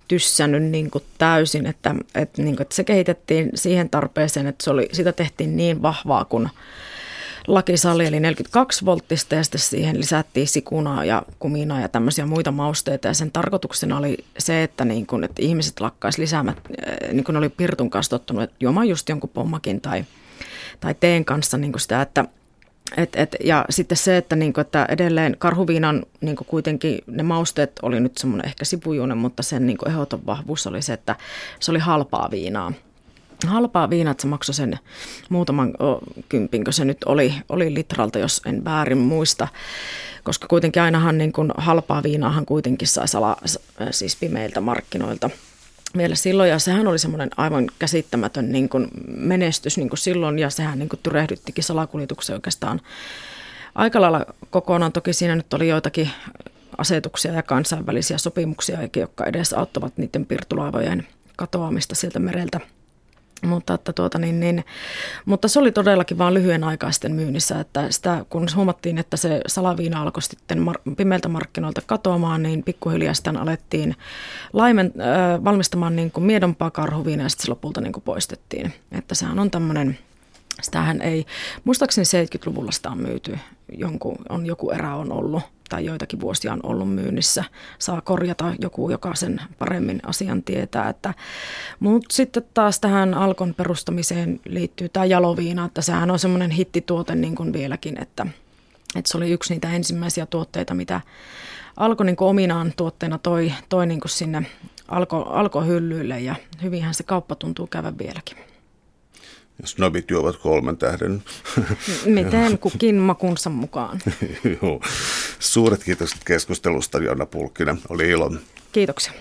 Speaker 2: tyssännyt niin kuin täysin, että, että, niin kuin, että se kehitettiin siihen tarpeeseen, että se oli, sitä tehtiin niin vahvaa, kun lakisali eli 42 volttista ja sitten siihen lisättiin sikunaa ja kuminaa ja tämmöisiä muita mausteita ja sen tarkoituksena oli se, että, niin kun, että ihmiset lakkaisi lisäämät, niin kuin oli Pirtun kanssa tottunut, että juomaan just jonkun pommakin tai, tai teen kanssa niin kuin sitä, että et, et, ja sitten se, että, niinku, että edelleen karhuviinan niinku kuitenkin ne mausteet oli nyt semmoinen ehkä sipujuinen, mutta sen niinku ehdoton vahvuus oli se, että se oli halpaa viinaa halpaa viinaa, että se maksoi sen muutaman kympinkö se nyt oli, oli litralta, jos en väärin muista. Koska kuitenkin ainahan niin kuin halpaa viinaahan kuitenkin sai sala, siis pimeiltä markkinoilta vielä silloin, ja sehän oli semmoinen aivan käsittämätön niin kuin menestys niin kuin silloin, ja sehän niin kuin tyrehdyttikin salakuljetuksen oikeastaan aika lailla kokonaan. Toki siinä nyt oli joitakin asetuksia ja kansainvälisiä sopimuksia, jotka edes auttavat niiden pirtulaivojen katoamista sieltä mereltä – mutta, että tuota, niin, niin, mutta se oli todellakin vain lyhyen aikaisten myynnissä, että sitä, kun huomattiin, että se salaviina alkoi sitten mar- pimeiltä markkinoilta katoamaan, niin pikkuhiljaa sitten alettiin laimen, äh, valmistamaan niin kuin miedompaa karhuviinaa ja sitten se lopulta niin kuin poistettiin. Että sehän on tämmöinen, sitähän ei, muistaakseni 70-luvulla sitä on myyty, jonkun, on joku erä on ollut tai joitakin vuosia on ollut myynnissä. Saa korjata joku, joka sen paremmin asian tietää. Että, mutta sitten taas tähän Alkon perustamiseen liittyy tämä jaloviina, että sehän on semmoinen hittituote niin kuin vieläkin, että, että se oli yksi niitä ensimmäisiä tuotteita, mitä Alko niin kuin ominaan tuotteena toi, toi niin kuin sinne alko, alkohyllyille ja hyvinhän se kauppa tuntuu käyvän vieläkin.
Speaker 1: Jos nobit juovat kolmen tähden.
Speaker 2: Miten kukin makunsa mukaan.
Speaker 1: Joo. Suuret kiitokset keskustelusta, Jonna Pulkkinen. Oli ilo.
Speaker 2: Kiitoksia.